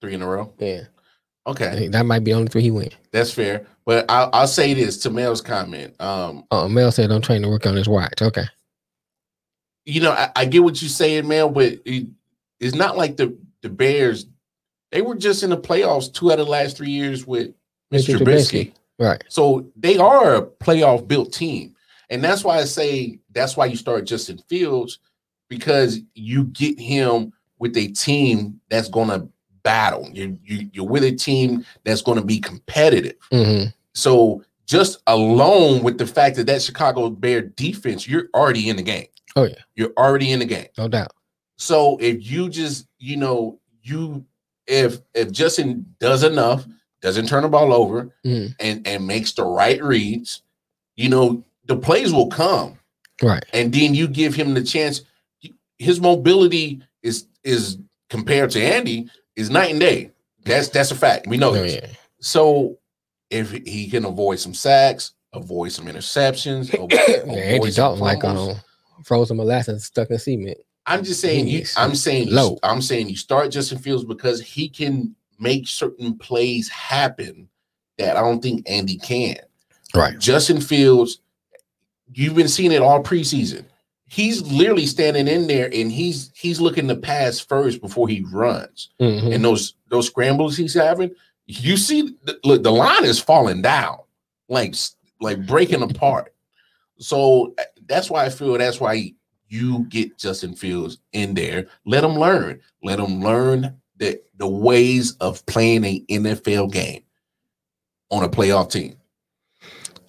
[SPEAKER 1] three in a row
[SPEAKER 2] Yeah,
[SPEAKER 1] okay
[SPEAKER 2] that might be the only three he win.
[SPEAKER 1] that's fair but I'll, I'll say this to Mel's comment um
[SPEAKER 2] Uh, Mel said, "Don't train to work on his watch." Okay,
[SPEAKER 1] you know, I, I get what you're saying, man, but it, it's not like the the Bears. They were just in the playoffs two out of the last three years with Mr.
[SPEAKER 2] Mr.
[SPEAKER 1] Trubisky.
[SPEAKER 2] Right?
[SPEAKER 1] So they are a playoff built team. And that's why I say that's why you start Justin Fields because you get him with a team that's going to battle. You, you, you're with a team that's going to be competitive.
[SPEAKER 2] Mm-hmm.
[SPEAKER 1] So just alone with the fact that that Chicago Bear defense, you're already in the game.
[SPEAKER 2] Oh, yeah.
[SPEAKER 1] You're already in the game.
[SPEAKER 2] No doubt.
[SPEAKER 1] So if you just, you know, you if if Justin does enough, doesn't turn the ball over,
[SPEAKER 2] Mhm.
[SPEAKER 1] and and makes the right reads, you know, the plays will come,
[SPEAKER 2] Right.
[SPEAKER 1] and then you give him the chance. His mobility is is compared to Andy is night and day. That's that's a fact. We know
[SPEAKER 2] Oh, yeah.
[SPEAKER 1] So if he can avoid some sacks, avoid some interceptions, avo-
[SPEAKER 2] yeah. Andy Dalton like um frozen molasses stuck in cement.
[SPEAKER 1] I'm just saying you. I'm saying you. I'm saying you start Justin Fields because he can make certain plays happen that I don't think Andy can.
[SPEAKER 2] Right.
[SPEAKER 1] Justin Fields, you've been seeing it all preseason. He's literally standing in there and he's he's looking to pass first before he runs.
[SPEAKER 2] Mhm.
[SPEAKER 1] And those those scrambles he's having, you see, the, look, the line is falling down, like like breaking apart. So that's why I feel that's why you get Justin Fields in there. Let him learn. Let him learn the the ways of playing a NFL game on a playoff team.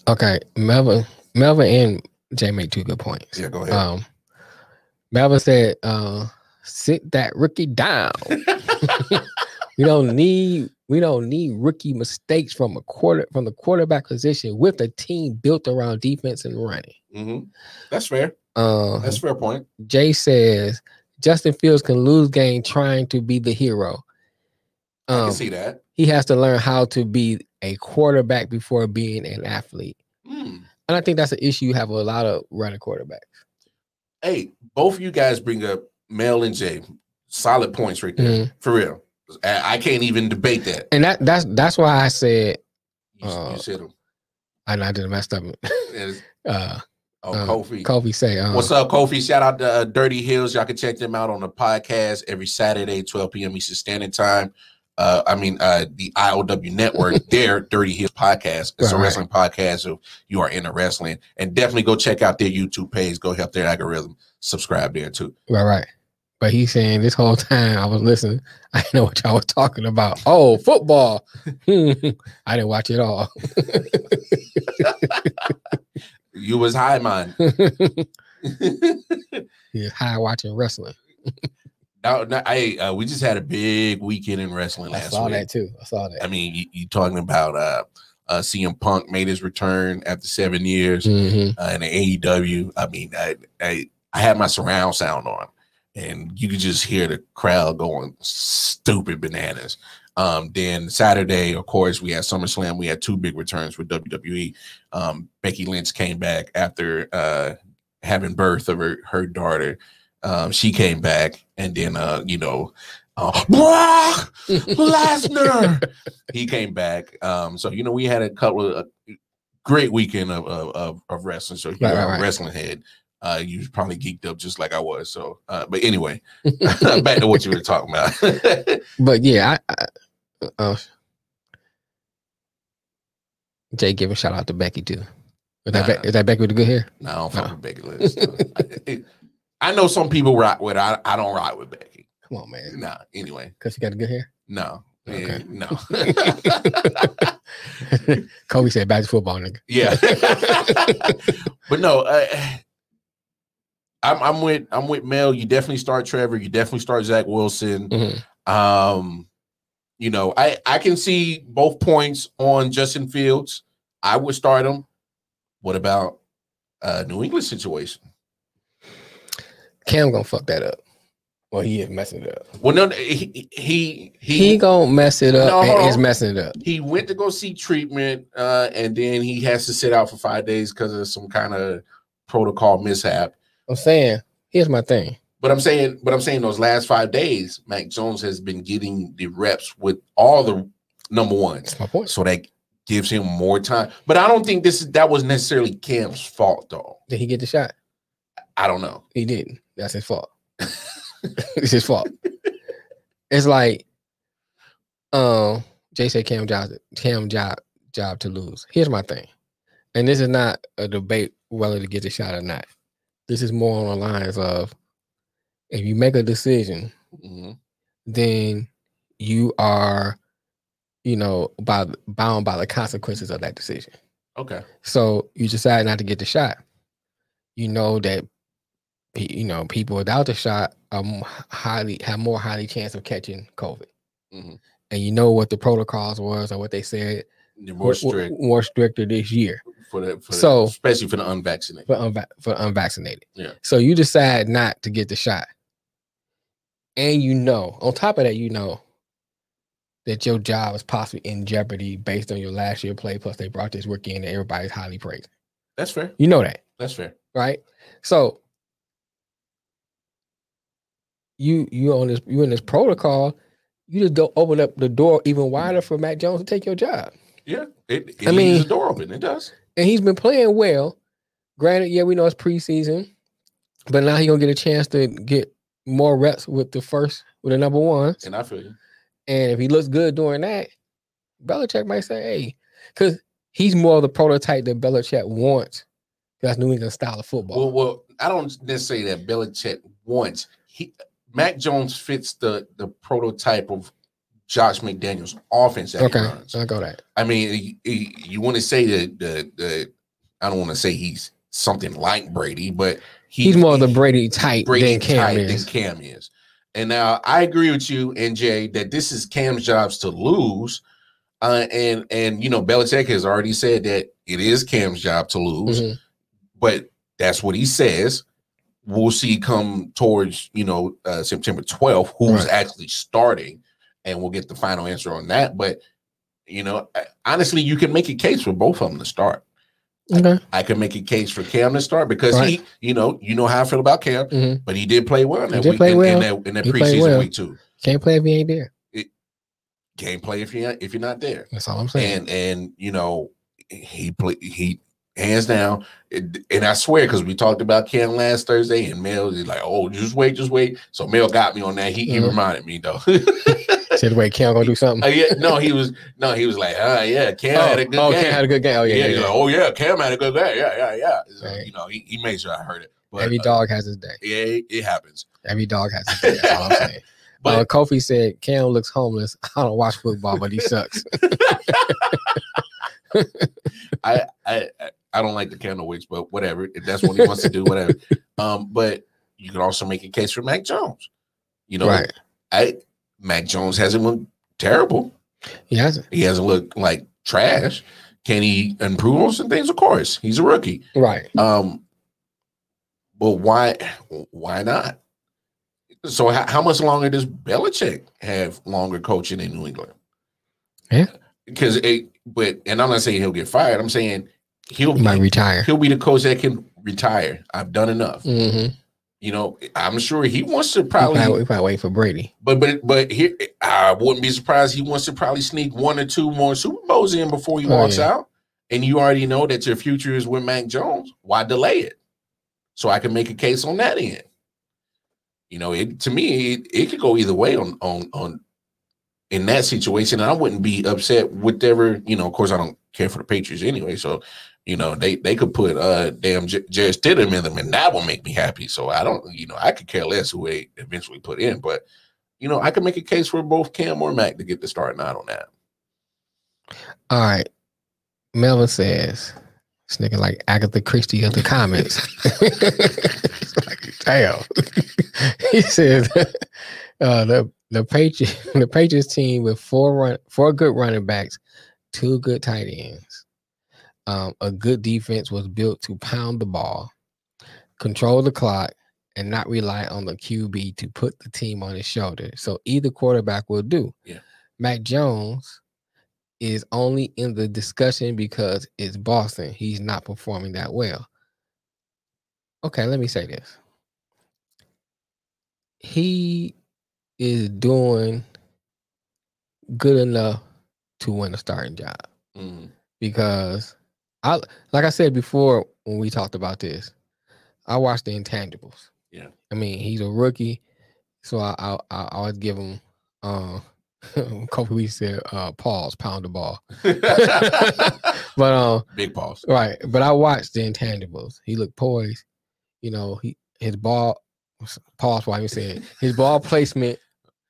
[SPEAKER 2] Okay. Melvin, Melvin, and Jay made two good points.
[SPEAKER 1] Yeah, go ahead.
[SPEAKER 2] Um, Melvin said, uh, "Sit that rookie down. we don't need we don't need rookie mistakes from a quarter from the quarterback position with a team built around defense and running."
[SPEAKER 1] Mhm. That's fair.
[SPEAKER 2] Uh,
[SPEAKER 1] That's a fair point.
[SPEAKER 2] Jay says Justin Fields can lose game trying to be the hero.
[SPEAKER 1] I
[SPEAKER 2] Um,
[SPEAKER 1] can see that.
[SPEAKER 2] he has to learn how to be a quarterback before being an athlete.
[SPEAKER 1] Hmm.
[SPEAKER 2] And I think that's an issue you have with a lot of running quarterbacks.
[SPEAKER 1] Hey, both of you guys bring up Mel and Jay. Solid points right there.
[SPEAKER 2] Mhm.
[SPEAKER 1] For real. I, I can't even debate that.
[SPEAKER 2] And that that's that's why I said
[SPEAKER 1] You,
[SPEAKER 2] Uh,
[SPEAKER 1] you said them.
[SPEAKER 2] I know I didn't mess up. Uh
[SPEAKER 1] Oh,
[SPEAKER 2] uh,
[SPEAKER 1] Kofi.
[SPEAKER 2] Kofi say uh,
[SPEAKER 1] What's up, Kofi? Shout out to uh, Dirty Hills. Y'all can check them out on the podcast every Saturday, 12 p.m. Eastern Standard Time. uh, I mean, uh, the IOW network, their Dirty Hills podcast. It's a wrestling podcast. So you are into wrestling, and definitely go check out their YouTube page. Go help their algorithm. Subscribe there too.
[SPEAKER 2] Right, right. But he's saying this whole time I was listening, I didn't know what y'all was talking about. Oh, football. I didn't watch it all.
[SPEAKER 1] You was high, man.
[SPEAKER 2] He's high watching wrestling.
[SPEAKER 1] Now, now, I uh, we just had a big weekend in wrestling
[SPEAKER 2] I
[SPEAKER 1] last week.
[SPEAKER 2] I saw that too. I saw that.
[SPEAKER 1] I mean, you, you talking about uh, uh, CM Punk made his return after seven years.
[SPEAKER 2] Mhm.
[SPEAKER 1] uh, in the AEW. I mean, I, I I had my surround sound on, and you could just hear the crowd going stupid bananas. Um, then Saturday, of course, we had SummerSlam. We had two big returns for WWE. Um, Becky Lynch came back after uh, having birth of her, her daughter. Um, she came back, and then uh, you know, uh, Brock Lesnar. he came back. Um, so you know, we had a couple of uh, great weekend of of, of, wrestling. So if you're
[SPEAKER 2] Right, right,
[SPEAKER 1] a
[SPEAKER 2] right.
[SPEAKER 1] wrestling head, uh, you was probably geeked up just like I was. So, uh, but anyway, back to what you were talking about.
[SPEAKER 2] But yeah, I, I uh, Jay giving shout out to Becky too. Is that,
[SPEAKER 1] Nah.
[SPEAKER 2] Be- is that Becky with the good hair?
[SPEAKER 1] no, I don't fuck
[SPEAKER 2] No.
[SPEAKER 1] with Becky Lynch. I know some people rock with. I I don't rock with Becky.
[SPEAKER 2] Come on, man.
[SPEAKER 1] Nah. Anyway,
[SPEAKER 2] Because she got the good hair.
[SPEAKER 1] no.
[SPEAKER 2] Okay.
[SPEAKER 1] Yeah, no.
[SPEAKER 2] Kobe said back to football, nigga.
[SPEAKER 1] Yeah. but no, uh, I'm I'm with I'm with Mel. You definitely start Trevor. You definitely start Zach Wilson.
[SPEAKER 2] Mhm.
[SPEAKER 1] Um, you know, I I can see both points on Justin Fields. I would start him. What about uh New England situation?
[SPEAKER 2] Cam gonna fuck that up. Well, he is messing it up.
[SPEAKER 1] Well, no, he he he
[SPEAKER 2] He gonna mess it up
[SPEAKER 1] No,
[SPEAKER 2] and is messing it up.
[SPEAKER 1] he went to go see treatment, uh, and then he has to sit out for five days because of some kind of protocol mishap.
[SPEAKER 2] I'm saying, here's my thing.
[SPEAKER 1] But I'm saying, but I'm saying those last five days, Mac Jones has been getting the reps with all the number ones,
[SPEAKER 2] That's my point.
[SPEAKER 1] so that gives him more time. But I don't think this is that was necessarily Cam's fault, though.
[SPEAKER 2] Did he get the shot?
[SPEAKER 1] I don't know.
[SPEAKER 2] He didn't. That's his fault. it's his fault. It's like, um, Jay said Cam job, Cam job, job to lose. Here's my thing, and this is not a debate whether to get the shot or not. This is more on the lines of, if you make a decision,
[SPEAKER 1] Mhm.
[SPEAKER 2] then you are, you know, by bound by the consequences of that decision.
[SPEAKER 1] Okay.
[SPEAKER 2] So you decide not to get the shot. You know that, you know, people without the shot are highly have more highly chance of catching COVID.
[SPEAKER 1] Mhm.
[SPEAKER 2] And you know what the protocols was or what they said
[SPEAKER 1] They're more strict
[SPEAKER 2] more stricter this year
[SPEAKER 1] for the, for the-
[SPEAKER 2] So-
[SPEAKER 1] especially for the unvaccinated.
[SPEAKER 2] for unva- for unvaccinated.
[SPEAKER 1] Yeah.
[SPEAKER 2] So you decide not to get the shot, and you know, on top of that, you know that your job is possibly in jeopardy based on your last year play. Plus, they brought this rookie in that everybody's highly praised.
[SPEAKER 1] That's fair.
[SPEAKER 2] You know that.
[SPEAKER 1] That's fair.
[SPEAKER 2] right? So you you on this you in this protocol, you just don't open up the door even wider for Mac Jones to take your job.
[SPEAKER 1] Yeah. It, it
[SPEAKER 2] I mean-
[SPEAKER 1] the door open. It does.
[SPEAKER 2] And he's been playing well. Granted, yeah, we know it's preseason, but now he gonna get a chance to get more reps with the first with the number ones.
[SPEAKER 1] And I feel you.
[SPEAKER 2] And if he looks good doing that, Belichick might say, hey, because he's more of the prototype that Belichick wants. That's New England style of football.
[SPEAKER 1] Well, well, I don't necessarily that Belichick wants. He Mac Jones fits the the prototype of Josh McDaniels offense that
[SPEAKER 2] okay,
[SPEAKER 1] he runs.
[SPEAKER 2] I'll go that.
[SPEAKER 1] I mean, he- he- you want to say that the the I don't want to say he's something like Brady, but he-
[SPEAKER 2] He's more of the Brady type
[SPEAKER 1] Brady
[SPEAKER 2] than Cam
[SPEAKER 1] type
[SPEAKER 2] is.
[SPEAKER 1] than Cam is. And now I agree with you and Jay that this is Cam's jobs to lose. Uh, and and you know Belichick has already said that it is Cam's job to lose
[SPEAKER 2] Mhm.
[SPEAKER 1] but that's what he says. We'll see come towards you know uh, September 12th who's
[SPEAKER 2] Right.
[SPEAKER 1] actually starting, and we'll get the final answer on that. But you know, honestly, you can make a case for both of them to start.
[SPEAKER 2] Okay.
[SPEAKER 1] I can make a case for Cam to start because
[SPEAKER 2] Right.
[SPEAKER 1] he, you know, you know how I feel about Cam,
[SPEAKER 2] Mhm.
[SPEAKER 1] but he did play well in that week in,
[SPEAKER 2] well.
[SPEAKER 1] in that, in that preseason
[SPEAKER 2] well.
[SPEAKER 1] week too.
[SPEAKER 2] Can't play if he ain't there.
[SPEAKER 1] Can't play if you're if you're not there.
[SPEAKER 2] That's all I'm saying.
[SPEAKER 1] and and you know he play he hands down it- and i swear because we talked about Cam last thursday and mel is like oh just wait just wait so mel got me on that he, he
[SPEAKER 2] Mhm.
[SPEAKER 1] reminded me though
[SPEAKER 2] Said wait, Cam gonna do something.
[SPEAKER 1] Uh, yeah, no, he was no, he was like, uh, yeah, Cam
[SPEAKER 2] oh,
[SPEAKER 1] had a good
[SPEAKER 2] oh,
[SPEAKER 1] game.
[SPEAKER 2] Cam had a good game. Oh yeah,
[SPEAKER 1] yeah,
[SPEAKER 2] yeah.
[SPEAKER 1] he's like, oh yeah, Cam had a good game. Yeah, yeah, yeah. So,
[SPEAKER 2] Right.
[SPEAKER 1] You know, he, he made sure I heard it. But
[SPEAKER 2] Every
[SPEAKER 1] uh,
[SPEAKER 2] dog has his day.
[SPEAKER 1] yeah, it, it happens.
[SPEAKER 2] Every dog has his day. That's all I'm saying.
[SPEAKER 1] But
[SPEAKER 2] uh, Kofi said Cam looks homeless. I don't watch football, but he sucks.
[SPEAKER 1] I, I I- I don't like the candle wicks, but whatever. If that's what he wants to do, whatever. Um, but you can also make a case for Mac Jones. You know,
[SPEAKER 2] right.
[SPEAKER 1] I Mac Jones hasn't looked terrible.
[SPEAKER 2] He hasn't.
[SPEAKER 1] He hasn't looked like trash. Can he improve on some things? Of course, he's a rookie.
[SPEAKER 2] Right.
[SPEAKER 1] Um, but why why not? So how, how much longer does Belichick have longer coaching in New England?
[SPEAKER 2] Yeah.
[SPEAKER 1] Because it but and I'm not saying he'll get fired. I'm saying he'll
[SPEAKER 2] He might
[SPEAKER 1] be,
[SPEAKER 2] retire.
[SPEAKER 1] he'll be the coach that can retire. I've done enough.
[SPEAKER 2] Mm-hmm.
[SPEAKER 1] You know, I'm sure he wants to
[SPEAKER 2] Probably,
[SPEAKER 1] probably
[SPEAKER 2] we probably wait for Brady.
[SPEAKER 1] but but but here I wouldn't be surprised he wants to probably sneak one or two more Super Bowls in before he
[SPEAKER 2] Oh,
[SPEAKER 1] walks
[SPEAKER 2] yeah.
[SPEAKER 1] out. And you already know that your future is with Mac Jones. Why delay it? So I can make a case on that end. You know, it to me it, it could go either way on on on in that situation. And I wouldn't be upset whatever, you know, of course I don't care for the Patriots anyway. So, you know, they they could put uh damn J- Jarrett Stidham in them and that will make me happy. So I don't, you know, I could care less who they eventually put in, but you know, I could make a case for both Cam or Mac to get the start nine on that.
[SPEAKER 2] All right. Melvin says, this nigga like Agatha Christie of the comments. Like, damn. he says, uh, the the Patriots the Patriots team with four run four good running backs, two good tight ends. Um, a good defense was built to pound the ball, control the clock, and not rely on the QB to put the team on his shoulder. So either quarterback will do.
[SPEAKER 1] Yeah.
[SPEAKER 2] Mac Jones is only in the discussion because it's Boston. He's not performing that well. Okay, let me say this. He is doing good enough to win a starting job
[SPEAKER 1] Mhm.
[SPEAKER 2] because I like I said before when we talked about this, I watched the intangibles.
[SPEAKER 1] Yeah.
[SPEAKER 2] I mean, he's a rookie, so I I, I always give him uh a couple weeks said uh pause, pound the ball. But um
[SPEAKER 1] Big pause.
[SPEAKER 2] right, but I watched the intangibles. He looked poised, you know, he his ball pause while he said his ball placement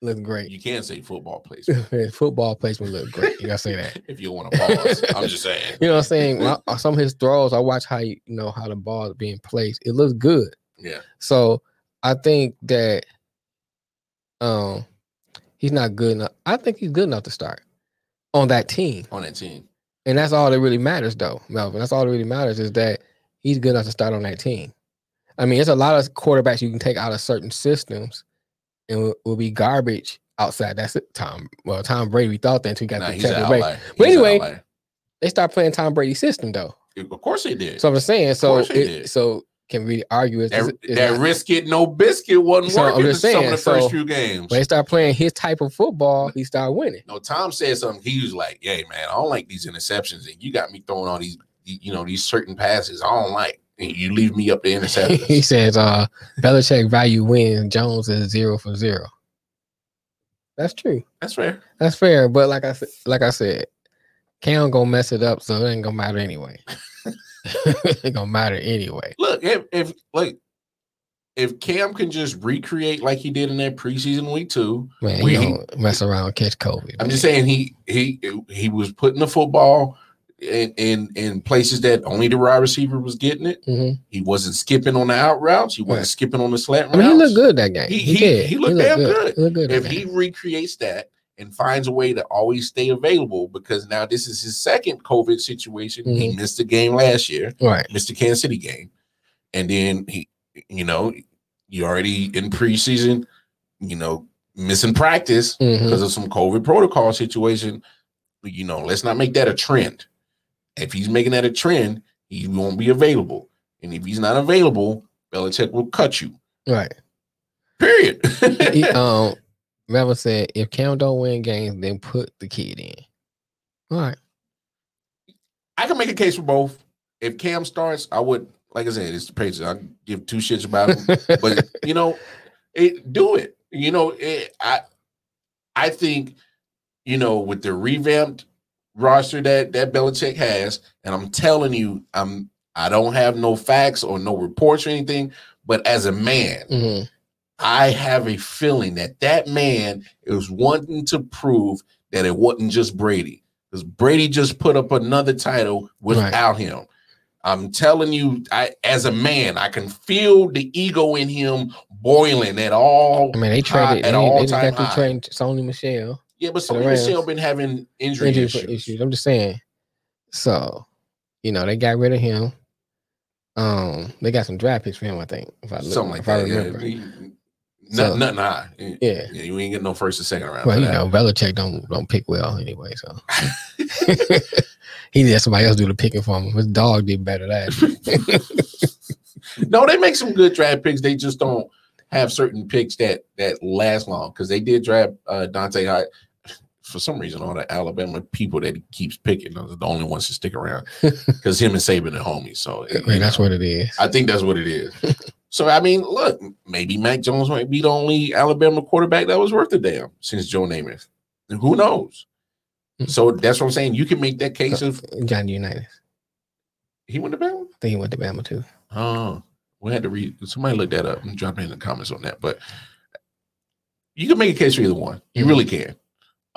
[SPEAKER 2] looked great.
[SPEAKER 1] You can't say football
[SPEAKER 2] His football placement looked great. You gotta say that.
[SPEAKER 1] if you want to pause. I'm just saying.
[SPEAKER 2] You know what I'm saying? I- some of his throws, I watch how you, you know how the ball is being placed. It looks good.
[SPEAKER 1] Yeah.
[SPEAKER 2] So I think that um he's not good enough. I think he's good enough to start on that team.
[SPEAKER 1] On that team.
[SPEAKER 2] And that's all that really matters though, Melvin. That's all that really matters is that he's good enough to start on that team. I mean, there's a lot of quarterbacks you can take out of certain systems and will, will be garbage outside. That's it. Tom. Well, Tom Brady, we thought that until he got
[SPEAKER 1] Nah, an
[SPEAKER 2] Tampa Bay. But anyway. They start playing Tom Brady's system though.
[SPEAKER 1] of course they did.
[SPEAKER 2] So I'm saying, so it, so can we argue is,
[SPEAKER 1] that that
[SPEAKER 2] not-
[SPEAKER 1] risk it no biscuit wasn't
[SPEAKER 2] So, I'm
[SPEAKER 1] working in
[SPEAKER 2] just
[SPEAKER 1] some
[SPEAKER 2] saying,
[SPEAKER 1] of the first
[SPEAKER 2] so-
[SPEAKER 1] few games.
[SPEAKER 2] when they start playing his type of football, he start winning.
[SPEAKER 1] No, Tom said something. He was like, "Hey, man, I don't like these interceptions, and you got me throwing all these, you know, these certain passes. I don't like. And you leave me up to
[SPEAKER 2] he says, uh, Belichick value wins. Jones is zero for zero. That's true.
[SPEAKER 1] That's fair.
[SPEAKER 2] That's fair. But like I said, like I said, Cam gonna mess it up, so it ain't gonna matter anyway. it ain't gonna matter anyway.
[SPEAKER 1] Look, if if like if Cam can just recreate like he did in that preseason week two,
[SPEAKER 2] Man,
[SPEAKER 1] We-
[SPEAKER 2] he gonna mess around and catch COVID.
[SPEAKER 1] I'm
[SPEAKER 2] man.
[SPEAKER 1] just saying he he he was putting the football in in in places that only the wide receiver was getting it.
[SPEAKER 2] Mhm.
[SPEAKER 1] He wasn't skipping on the out routes. He wasn't
[SPEAKER 2] Right.
[SPEAKER 1] skipping on the slant
[SPEAKER 2] I
[SPEAKER 1] routes.
[SPEAKER 2] mean, he looked good that game.
[SPEAKER 1] He-
[SPEAKER 2] He,
[SPEAKER 1] he-
[SPEAKER 2] did.
[SPEAKER 1] he looked damn good.
[SPEAKER 2] He looked good.
[SPEAKER 1] If he
[SPEAKER 2] game.
[SPEAKER 1] recreates that and finds a way to always stay available, because now this is his second COVID situation. He
[SPEAKER 2] Mm-hmm.
[SPEAKER 1] missed the game last year,
[SPEAKER 2] right,
[SPEAKER 1] missed the Kansas City game, and then he, you know, you already in preseason, you know, missing practice
[SPEAKER 2] Mhm.
[SPEAKER 1] because of some COVID protocol situation. You know, let's not make that a trend. If he's making that a trend, he won't be available. And if he's not available, Belichick will cut you.
[SPEAKER 2] right.
[SPEAKER 1] Period.
[SPEAKER 2] he, um, Melvin said, if Cam don't win games, then put the kid in. All right.
[SPEAKER 1] I can make a case for both. If Cam starts, I would, like I said, it's the Patriots. I give two shits about him. but you know, it do it. You know, it, I I think, you know, with the revamped roster that that Belichick has, and I'm telling you, I'm I don't have no facts or no reports or anything, but as a man,
[SPEAKER 2] Mhm.
[SPEAKER 1] I have a feeling that that man is wanting to prove that it wasn't just Brady, because Brady just put up another title without him. I'm telling you, I as a man, I can feel the ego in him boiling at all.
[SPEAKER 2] I mean, they
[SPEAKER 1] high-
[SPEAKER 2] traded.
[SPEAKER 1] at
[SPEAKER 2] They,
[SPEAKER 1] all
[SPEAKER 2] they
[SPEAKER 1] time
[SPEAKER 2] got to
[SPEAKER 1] high.
[SPEAKER 2] train Sony Michel.
[SPEAKER 1] Yeah, but Sony
[SPEAKER 2] Rams.
[SPEAKER 1] Been having injury,
[SPEAKER 2] Injury
[SPEAKER 1] issues.
[SPEAKER 2] issues. I'm just saying. So, you know, they got rid of him. Um, they got some draft picks for him, I think. If I look,
[SPEAKER 1] something like
[SPEAKER 2] if I
[SPEAKER 1] that. Yeah,
[SPEAKER 2] remember.
[SPEAKER 1] He-
[SPEAKER 2] So-
[SPEAKER 1] nothing, nothing high. Yeah.
[SPEAKER 2] Yeah.
[SPEAKER 1] Yeah, you ain't getting no first or second round.
[SPEAKER 2] Well, you
[SPEAKER 1] that.
[SPEAKER 2] know, Belichick don't don't pick well anyway, so he let somebody else do the picking for him. His dog did better year.
[SPEAKER 1] no, they make some good draft picks. They just don't have certain picks that that last long because they did draft uh, Dante High. For some reason, all the Alabama people that he keeps picking are the only ones to stick around because him and Saban are homies. So
[SPEAKER 2] that's what it is.
[SPEAKER 1] I think that's what it is. so I mean, look, maybe Mac Jones might be the only Alabama quarterback that was worth a damn since Joe Namath. Who knows? So that's what I'm saying. You can make that case of
[SPEAKER 2] Johnny Unitas.
[SPEAKER 1] he went to Bama.
[SPEAKER 2] I think he went to Bama too.
[SPEAKER 1] Oh, we had to read. Somebody look that up and drop it in the comments on that. But you can make a case for either one. You
[SPEAKER 2] Mhm.
[SPEAKER 1] really can.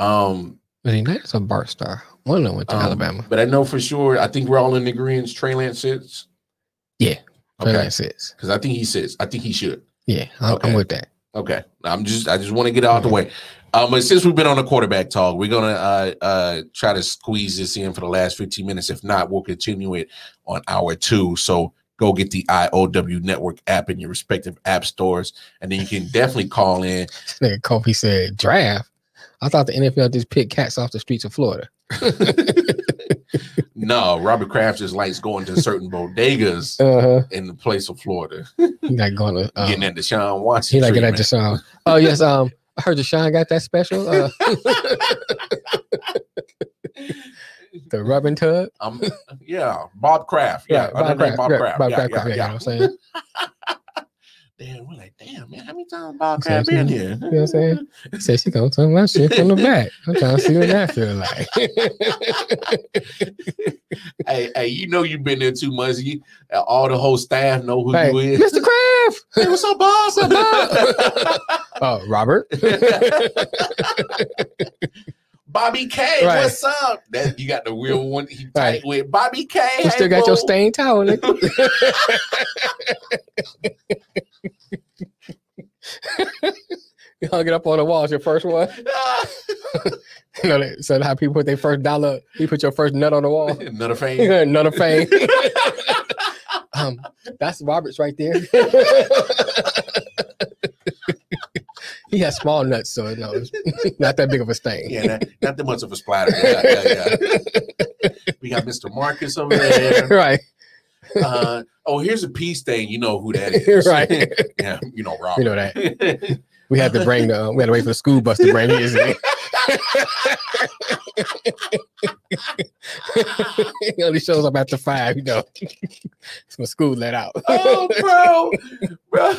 [SPEAKER 1] Um,
[SPEAKER 2] Was he Unitas or Bart Starr? One of them went to
[SPEAKER 1] um,
[SPEAKER 2] Alabama.
[SPEAKER 1] but I know for sure. I think we're all in agreement. Trey Lance sits.
[SPEAKER 2] Yeah,
[SPEAKER 1] Okay.
[SPEAKER 2] Trey sits.
[SPEAKER 1] Because I think he sits. I think he should.
[SPEAKER 2] Yeah, I'm,
[SPEAKER 1] Okay.
[SPEAKER 2] I'm with that.
[SPEAKER 1] Okay. I'm just. I just want to get out the way. Um, but since we've been on the quarterback talk, we're gonna uh uh try to squeeze this in for the last 15 minutes. If not, we'll continue it on hour two. So go get the IOW network app in your respective app stores, and then you can definitely call in
[SPEAKER 2] nigga Kofi said draft. I thought the NFL just picked cats off the streets of Florida.
[SPEAKER 1] No, Robert Kraft just likes going to certain bodegas
[SPEAKER 2] Uh-huh.
[SPEAKER 1] in the place of Florida,
[SPEAKER 2] He like going to um,
[SPEAKER 1] getting that Deshaun Watson.
[SPEAKER 2] he like it at
[SPEAKER 1] treatment.
[SPEAKER 2] Deshaun. Oh yes, um, I heard Deshaun got that special. Uh, the rubbing tub.
[SPEAKER 1] Um, yeah, Bob Kraft. Yeah,
[SPEAKER 2] Right,
[SPEAKER 1] other name Bob
[SPEAKER 2] yeah,
[SPEAKER 1] Kraft.
[SPEAKER 2] Bob
[SPEAKER 1] yeah,
[SPEAKER 2] Kraft,
[SPEAKER 1] yeah,
[SPEAKER 2] yeah, you know
[SPEAKER 1] yeah.
[SPEAKER 2] what I'm saying?
[SPEAKER 1] Damn, we're like, damn, man, how many times Bob
[SPEAKER 2] You know
[SPEAKER 1] been
[SPEAKER 2] what
[SPEAKER 1] here?
[SPEAKER 2] You know what I'm saying? He said she gonna turn my shit from the back. I'm trying to see what that feel like.
[SPEAKER 1] hey, hey, you know you've been there too much. You, uh, all the whole staff know who
[SPEAKER 2] hey,
[SPEAKER 1] you is.
[SPEAKER 2] Mr. Kraft.
[SPEAKER 1] Hey, what's up, Bob?
[SPEAKER 2] What's up, Bob? Oh, Robert.
[SPEAKER 1] Bobby K,
[SPEAKER 2] Right.
[SPEAKER 1] what's up? That you got the real one. He tight
[SPEAKER 2] Right.
[SPEAKER 1] with Bobby K.
[SPEAKER 2] You
[SPEAKER 1] hey,
[SPEAKER 2] still got your stained towel, nigga. you hung it up on the wall. It's your first one. You know, that, so how people put their first dollar, you put your first nut on the wall.
[SPEAKER 1] Another fan.
[SPEAKER 2] Another fame. um, that's Robert's right there. He has small nuts, so no, it's not that big of a stain.
[SPEAKER 1] Yeah, not, not that much of a splatter. Yeah, yeah, yeah. we got Mr. Marcus over there.
[SPEAKER 2] right,
[SPEAKER 1] Uh, oh, here's a pea stain. You know who that is.
[SPEAKER 2] right.
[SPEAKER 1] yeah, you know Robert.
[SPEAKER 2] You know that. We had to bring the, we had to wait for the school bus to bring his in. he only shows up after five, you know. It's when school let out.
[SPEAKER 1] oh, bro, bro.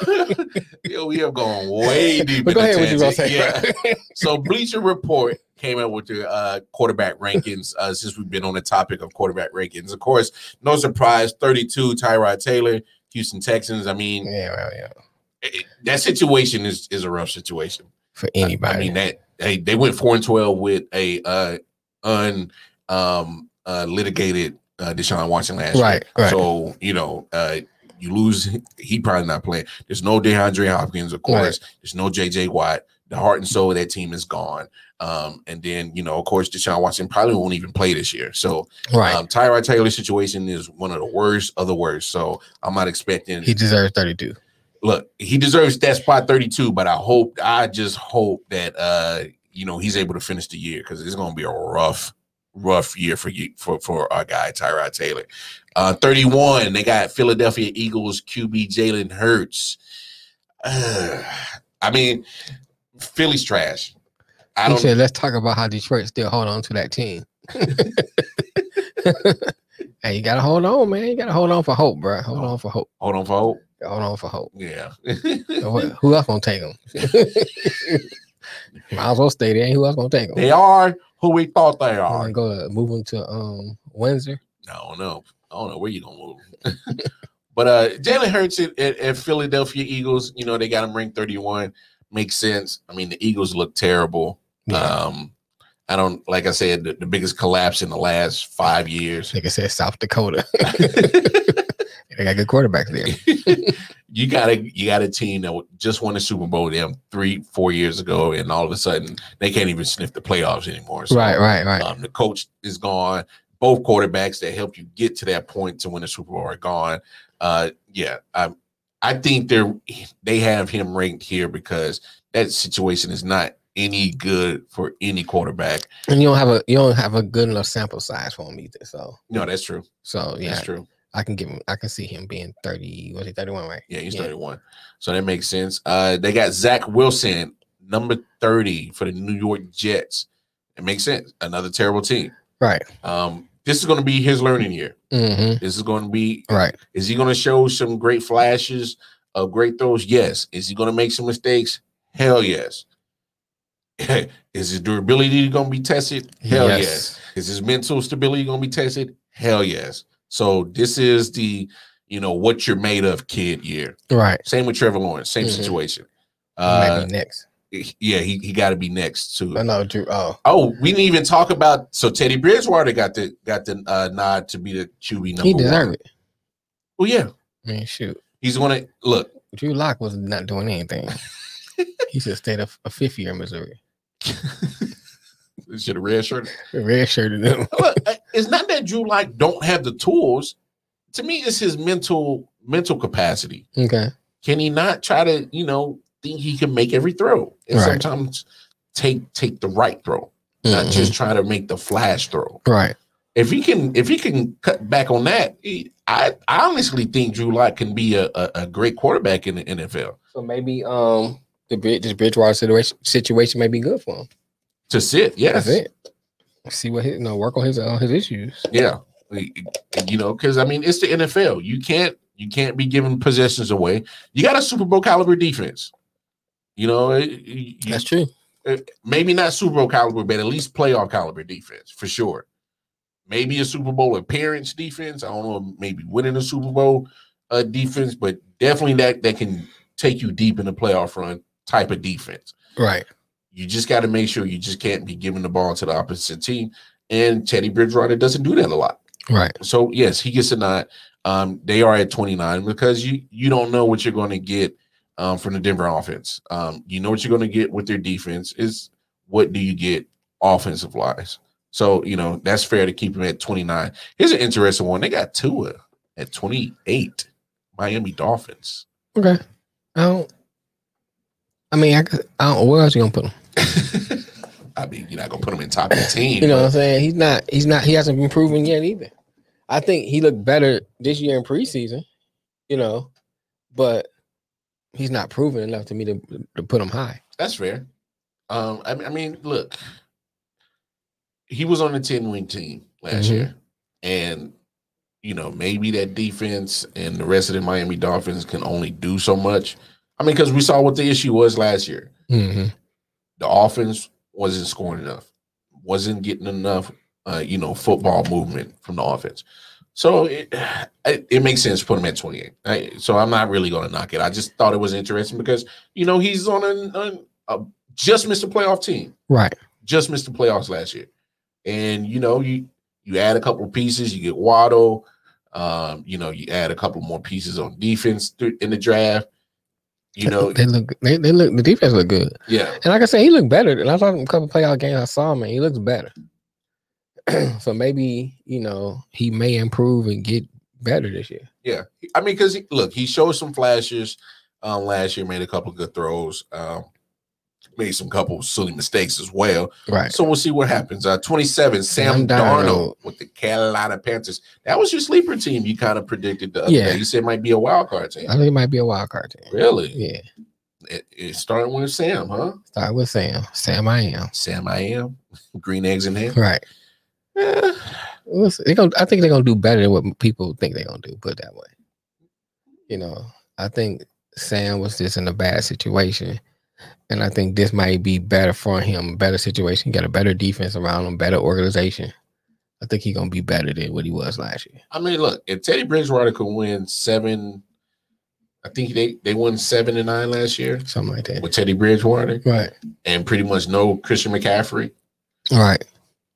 [SPEAKER 1] Yo, we have gone way deep.
[SPEAKER 2] But go ahead, what you gonna say?
[SPEAKER 1] Yeah. So Bleacher Report came out with the uh, quarterback rankings uh, since we've been on the topic of quarterback rankings. Of course, no surprise, 32, Tyrod Taylor, Houston Texans. I mean,
[SPEAKER 2] yeah, well, yeah.
[SPEAKER 1] It- that situation is is a rough situation.
[SPEAKER 2] For anybody.
[SPEAKER 1] I mean that they they went four and twelve with a uh un um uh litigated uh Deshaun Watson last year.
[SPEAKER 2] Right, right.
[SPEAKER 1] So you know uh you lose he probably not playing. There's no DeAndre Hopkins, of course. There's no JJ Watt. The heart and soul of that team is gone. Um, and then you know, of course, Deshaun Watson probably won't even play this year. So
[SPEAKER 2] right.
[SPEAKER 1] um Tyrod Taylor's situation is one of the worst of the worst. So I'm not expecting
[SPEAKER 2] he deserves 32.
[SPEAKER 1] Look, he deserves that spot 32, but I hope, I just hope that uh, you know, he's able to finish the year because it's gonna be a rough, rough year for you for for our guy Tyrod Taylor. Uh 31, they got Philadelphia Eagles QB Jalen Hurts. Uh, I mean, Philly's trash. I
[SPEAKER 2] He
[SPEAKER 1] don't
[SPEAKER 2] said, let's talk about how Detroit still hold on to that team. hey, you gotta hold on, man. You gotta hold on for hope, bro. Hold on for hope.
[SPEAKER 1] hold on for hope.
[SPEAKER 2] Hold on for hope.
[SPEAKER 1] Yeah.
[SPEAKER 2] Who else gonna take them? Might as well stay there. Who else gonna take them?
[SPEAKER 1] They are who we thought they
[SPEAKER 2] I'm
[SPEAKER 1] are.
[SPEAKER 2] gonna go move them to um Windsor.
[SPEAKER 1] I don't know. I don't know where you gonna move. but uh Jalen Hurts at, at, at Philadelphia Eagles, you know, they got him ranked 31. Makes sense. I mean, the Eagles look terrible.
[SPEAKER 2] Yeah.
[SPEAKER 1] Um, I don't like I said, the, the biggest collapse in the last five years.
[SPEAKER 2] Like I said, South Dakota. they got good quarterbacks there.
[SPEAKER 1] you got a you got a team that just won the Super Bowl them three, four years ago, and all of a sudden they can't even sniff the playoffs anymore. So,
[SPEAKER 2] Right, right, right.
[SPEAKER 1] Um, the coach is gone. Both quarterbacks that helped you get to that point to win the Super Bowl are gone. Uh, yeah, I, I think they're they have him ranked here because that situation is not any good for any quarterback.
[SPEAKER 2] And you don't have a you don't have a good enough sample size for him either. So
[SPEAKER 1] No, that's true.
[SPEAKER 2] so yeah,
[SPEAKER 1] That's true.
[SPEAKER 2] I can give him I can see him being 30, was he 31, right?
[SPEAKER 1] Yeah, he's
[SPEAKER 2] Yeah.
[SPEAKER 1] 31. So that makes sense. Uh, they got Zach Wilson, number 30 for the New York Jets. It makes sense. Another terrible team.
[SPEAKER 2] Right.
[SPEAKER 1] Um, this is going to be his learning year.
[SPEAKER 2] Mm-hmm.
[SPEAKER 1] This is going to be
[SPEAKER 2] Right.
[SPEAKER 1] Is he going to show some great flashes of great throws? Yes. Is he going to make some mistakes? Hell yes. Is his durability going to be tested? Hell yes. Is his mental stability going to be tested? Hell yes. So this is the, you know, what you're made of kid year.
[SPEAKER 2] Right.
[SPEAKER 1] Same with Trevor Lawrence, same
[SPEAKER 2] Mhm.
[SPEAKER 1] situation. Uh,
[SPEAKER 2] Maybe next.
[SPEAKER 1] yeah, he, he got to be next too.
[SPEAKER 2] I know Drew. Oh,
[SPEAKER 1] Oh, we didn't even talk about so Teddy Bridgewater got the got the uh, nod to be the QB number
[SPEAKER 2] he deserved it.
[SPEAKER 1] Well, yeah,
[SPEAKER 2] I mean, shoot.
[SPEAKER 1] he's gonna look.
[SPEAKER 2] Drew Lock was not doing anything. he should have stayed a, a fifth year in Missouri.
[SPEAKER 1] Should have red shirt.
[SPEAKER 2] Red shirted him.
[SPEAKER 1] Look, uh, it's not that Drew like don't have the tools. To me, it's his mental mental capacity.
[SPEAKER 2] Okay.
[SPEAKER 1] Can he not try to, you know, think he can make every throw and
[SPEAKER 2] Right.
[SPEAKER 1] sometimes take take the right throw, not
[SPEAKER 2] Mhm.
[SPEAKER 1] just try to make the flash throw.
[SPEAKER 2] right.
[SPEAKER 1] If he can, if he can cut back on that, he, I, I honestly think Drew Lock can be a, a, a great quarterback in the NFL.
[SPEAKER 2] So maybe um the Brid- this Bridgewater situation situation may be good for him.
[SPEAKER 1] To sit, yes,
[SPEAKER 2] That's it. See what his you know work on his uh, his issues.
[SPEAKER 1] yeah, you know, because I mean, it's the NFL. You can't you can't be giving possessions away. You got a Super Bowl caliber defense. You know, you-
[SPEAKER 2] That's true.
[SPEAKER 1] maybe not Super Bowl caliber, but at least playoff caliber defense for sure. Maybe a Super Bowl appearance defense. I don't know, maybe winning a Super Bowl uh, defense, but definitely that that can take you deep in the playoff run type of defense.
[SPEAKER 2] Right.
[SPEAKER 1] You just got to make sure you just can't be giving the ball to the opposite team. And Teddy Bridgewater doesn't do that a lot.
[SPEAKER 2] Right.
[SPEAKER 1] So yes, he gets a nod. Um, they are at 29 because you you don't know what you're going to get um, from the Denver offense. Um, you know what you're going to get with their defense is what do you get offensive wise. So you know that's fair to keep him at 29. Here's an interesting one. They got Tua at 28. Miami Dolphins.
[SPEAKER 2] Okay. I don't. I mean, I, I don't. Where else you gonna put him?
[SPEAKER 1] I mean, you're not gonna put him in top 15.
[SPEAKER 2] You know what I'm saying? He's not. He's not. He hasn't been proven yet either. I think he looked better this year in preseason. You know, but he's not proven enough to me to to put him high.
[SPEAKER 1] that's fair. Um, I mean, I mean, look, he was on the 10 wing team last
[SPEAKER 2] Mhm.
[SPEAKER 1] year, and you know, maybe that defense and the rest of the Miami Dolphins can only do so much. I mean, because we saw what the issue was last year.
[SPEAKER 2] Mm-hmm.
[SPEAKER 1] The offense wasn't scoring enough, wasn't getting enough, uh, you know, football movement from the offense. So it, it, it makes sense to put him at 28. I, so I'm not really going to knock it. I just thought it was interesting because, you know, he's on a, just missed a playoff team
[SPEAKER 2] Right.
[SPEAKER 1] just missed the playoffs last year. And you know, you you add a couple of pieces, you get Waddle, um, you know, you add a couple more pieces on defense th- in the draft. You know,
[SPEAKER 2] they look. They, they look. The defense look good.
[SPEAKER 1] yeah,
[SPEAKER 2] And like I said, he looked better. And I saw him a couple playoff games. I saw him, and he looks better. so maybe you know he may improve and get better this year.
[SPEAKER 1] yeah. I mean, because look, he showed some flashes um, last year, made a couple good throws, um, made some couple silly mistakes as well.
[SPEAKER 2] Right.
[SPEAKER 1] So we'll see what happens. Uh, 27, Sam, Darnold.
[SPEAKER 2] Darnold.
[SPEAKER 1] with the Carolina Panthers. That was your sleeper team. You kind of predicted the other
[SPEAKER 2] Yeah.
[SPEAKER 1] day. You said might be a wild card team.
[SPEAKER 2] I think it might be a wild card team.
[SPEAKER 1] Really?
[SPEAKER 2] Yeah.
[SPEAKER 1] It, it started with Sam, huh?
[SPEAKER 2] Start with Sam. Sam, I am.
[SPEAKER 1] Sam, I am green eggs in ham.
[SPEAKER 2] Right.
[SPEAKER 1] Eh,
[SPEAKER 2] They gonna, I think they're gonna do better than what people think they're gonna do. Put it that way. You know, I think Sam was just in a bad situation. And I think this might be better for him, better situation, got a better defense around him, better organization. I think he's gonna be better than what he was last year.
[SPEAKER 1] I mean, look, if Teddy Bridgewater could win seven, I think they they won seven and nine last year
[SPEAKER 2] Something like that.
[SPEAKER 1] with Teddy Bridgewater
[SPEAKER 2] Right.
[SPEAKER 1] and pretty much no Christian McCaffrey.
[SPEAKER 2] right?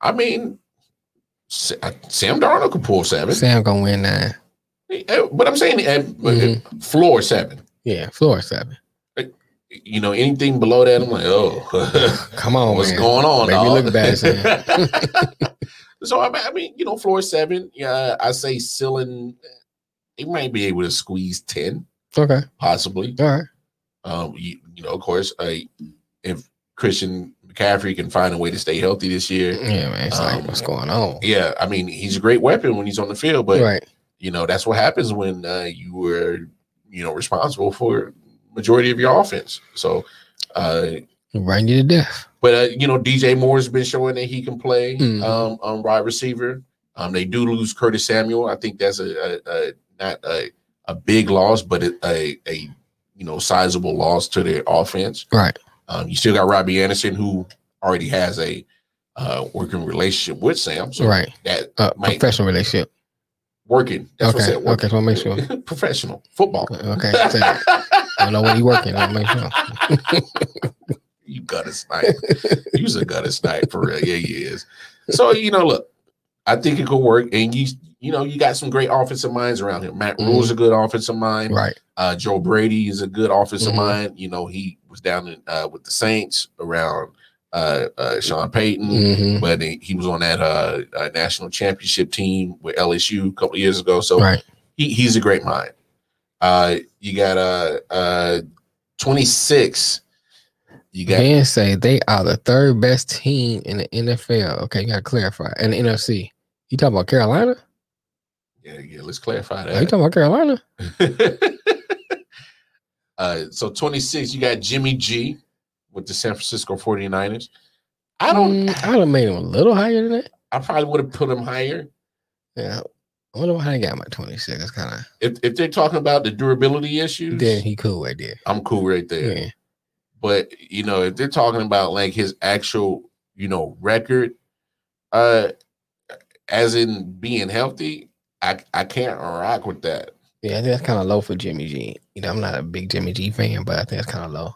[SPEAKER 1] I mean, uh, Sam Darnold could pull seven,
[SPEAKER 2] Sam gonna win nine.
[SPEAKER 1] Uh, but I'm saying uh,
[SPEAKER 2] Mhm.
[SPEAKER 1] floor seven.
[SPEAKER 2] Yeah, floor seven.
[SPEAKER 1] You know, anything below that, I'm like, oh,
[SPEAKER 2] Come on,
[SPEAKER 1] what's
[SPEAKER 2] man.
[SPEAKER 1] going on?
[SPEAKER 2] Maybe
[SPEAKER 1] dog?
[SPEAKER 2] look bad,
[SPEAKER 1] so I mean, you know, floor seven. Yeah, I say ceiling. He might be able to squeeze ten,
[SPEAKER 2] Okay.
[SPEAKER 1] possibly.
[SPEAKER 2] All right.
[SPEAKER 1] Um, you, you know, of course, uh, if Christian McCaffrey can find a way to stay healthy this year,
[SPEAKER 2] Yeah, man. It's
[SPEAKER 1] Um,
[SPEAKER 2] like what's going on?
[SPEAKER 1] yeah, I mean, he's a great weapon when he's on the field. But
[SPEAKER 2] right.
[SPEAKER 1] you know, that's what happens when uh, you were, you know, responsible for majority of your offense. So, uh,
[SPEAKER 2] Run you to death.
[SPEAKER 1] but uh, you know, DJ Moore's been showing that he can play
[SPEAKER 2] Mhm.
[SPEAKER 1] um, on wide receiver. Um, they do lose Curtis Samuel. I think that's a, a, a not a, a big loss, but a, a a you know sizable loss to their offense.
[SPEAKER 2] Right.
[SPEAKER 1] Um, you still got Robbie Anderson, who already has a uh, working relationship with Sam. So
[SPEAKER 2] right.
[SPEAKER 1] that
[SPEAKER 2] Uh, professional relationship.
[SPEAKER 1] working. That's what I
[SPEAKER 2] Okay,
[SPEAKER 1] said. Working.
[SPEAKER 2] okay, so make sure.
[SPEAKER 1] Professional football.
[SPEAKER 2] Okay. I don't know what he working. I'll make sure.
[SPEAKER 1] you gutter snipe. You's a gutter snipe for real. Yeah, he is. So you know, look, I think it could work, and you you know you got some great offensive minds around here. Matt
[SPEAKER 2] Mhm.
[SPEAKER 1] Rhule's a good offensive mind.
[SPEAKER 2] Right.
[SPEAKER 1] Uh, Joe Brady is a good offensive
[SPEAKER 2] Mhm.
[SPEAKER 1] mind. You know, he was down in, uh, with the Saints around uh, uh, Sean Payton.
[SPEAKER 2] hmm
[SPEAKER 1] But he, he was on that uh, uh, national championship team with LSU a couple of years ago. So
[SPEAKER 2] Right.
[SPEAKER 1] he, he's a great mind. Uh, you got uh, uh, 26. You got
[SPEAKER 2] Fans say they are the third best team in the NFL. Okay, you gotta clarify. And the NFC. You talking about Carolina?
[SPEAKER 1] yeah, yeah. Let's clarify that.
[SPEAKER 2] Are you talking about Carolina?
[SPEAKER 1] uh, so 26, you got Jimmy G with the San Francisco 49ers. I don't,
[SPEAKER 2] Mm, I would have made him a little higher than that.
[SPEAKER 1] I probably would have put him higher.
[SPEAKER 2] Yeah. I wonder why I got my 26. It's kind of
[SPEAKER 1] If, if they're talking about the durability issues,
[SPEAKER 2] then he cool right there.
[SPEAKER 1] I'm cool right there.
[SPEAKER 2] Yeah.
[SPEAKER 1] But you know, if they're talking about like his actual, you know, record, uh, as in being healthy, I I can't rock with that.
[SPEAKER 2] Yeah, I think that's kind of low for Jimmy G. You know, I'm not a big Jimmy G fan, but I think it's kind of low.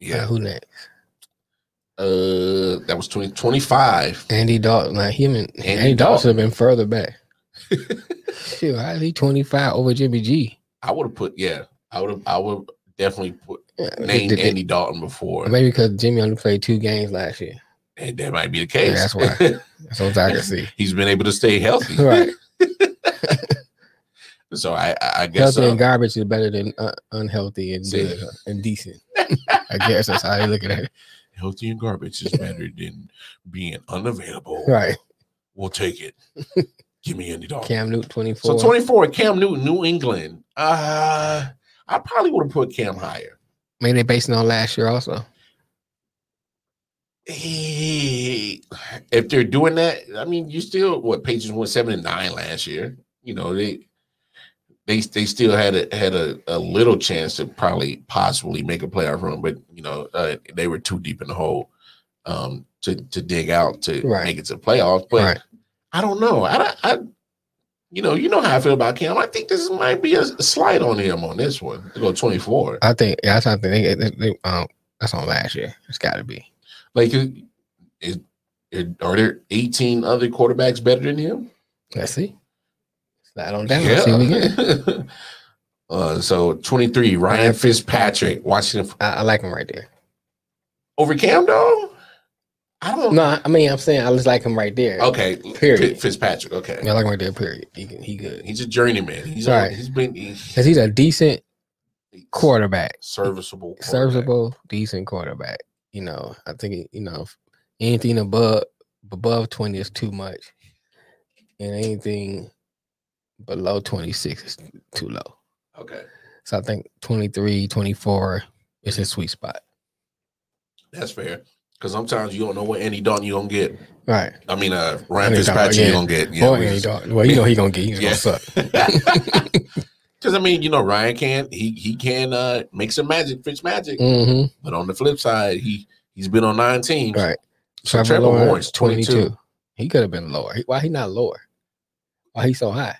[SPEAKER 1] Yeah.
[SPEAKER 2] Uh, who next?
[SPEAKER 1] Uh, that was 20, 25.
[SPEAKER 2] Andy Dalton. Like him and
[SPEAKER 1] Andy
[SPEAKER 2] Andy, Dalton. should have been further back. How is he 25 over Jimmy G?
[SPEAKER 1] I would have put, yeah, I would have, I would definitely put
[SPEAKER 2] Yeah, did- did-
[SPEAKER 1] Andy Dalton before.
[SPEAKER 2] Maybe because Jimmy only played two games last year.
[SPEAKER 1] And that might be the case.
[SPEAKER 2] that's why. That's what I can see.
[SPEAKER 1] He's been able to stay healthy.
[SPEAKER 2] Right.
[SPEAKER 1] So I, I I guess
[SPEAKER 2] Healthy
[SPEAKER 1] uh,
[SPEAKER 2] and garbage is better than uh, unhealthy and good and decent. I guess that's how they look at it.
[SPEAKER 1] healthy and garbage is better than being unavailable.
[SPEAKER 2] Right.
[SPEAKER 1] We'll take it. Give me Andy Dalton.
[SPEAKER 2] Cam Newton, 24.
[SPEAKER 1] So 24, Cam Newton, New England. Uh I probably would have put Cam higher.
[SPEAKER 2] Maybe they basing on last year also.
[SPEAKER 1] If they're doing that, I mean, you still what Patriots went seven and nine last year. You know, they they they still had a had a, a little chance to probably possibly make a playoff run, but you know, uh, they were too deep in the hole um to to dig out to
[SPEAKER 2] Right.
[SPEAKER 1] make it to the playoffs. But
[SPEAKER 2] right.
[SPEAKER 1] I don't know. I, I, you know, you know how I feel about Cam. I think this might be a, slight on him on this one to go 24.
[SPEAKER 2] I think yeah, that's something they, they, they um that's on last year. It's gotta be.
[SPEAKER 1] Like, is, is, are there 18 other quarterbacks better than him?
[SPEAKER 2] Let's see. Slide on down. Let's see what we get.
[SPEAKER 1] uh, so 23, Ryan Fitzpatrick, Washington
[SPEAKER 2] I, I like him right there.
[SPEAKER 1] over Cam, though? I don't
[SPEAKER 2] No, I mean I'm saying I just like him right there.
[SPEAKER 1] Okay,
[SPEAKER 2] Period.
[SPEAKER 1] Fitzpatrick. Okay,
[SPEAKER 2] I like him right there, period. He can- he good.
[SPEAKER 1] he's a journeyman. He's
[SPEAKER 2] Right.
[SPEAKER 1] he's been he's
[SPEAKER 2] Because he's a decent quarterback.
[SPEAKER 1] serviceable, quarterback.
[SPEAKER 2] serviceable, decent quarterback. You know, I think it- you know anything above above twenty is too much, and anything below twenty six is too low.
[SPEAKER 1] Okay,
[SPEAKER 2] So I think 23, 24 is his sweet spot.
[SPEAKER 1] that's fair. Because sometimes you don't know what Andy Dalton you gonna get.
[SPEAKER 2] Right.
[SPEAKER 1] I mean, uh, Ryan Fitzpatrick you gonna get. Yeah, we
[SPEAKER 2] Andy Dalton. Well, you know he gonna get. He's
[SPEAKER 1] Yeah.
[SPEAKER 2] gonna suck.
[SPEAKER 1] Because I mean, you know, Ryan can he he can uh make some magic, Fitz magic.
[SPEAKER 2] Mm-hmm.
[SPEAKER 1] But on the flip side, he he's been on nine teams.
[SPEAKER 2] Right.
[SPEAKER 1] So Trevor, Lawrence, 22.
[SPEAKER 2] He could have been lower. Why he not lower? Why he so high?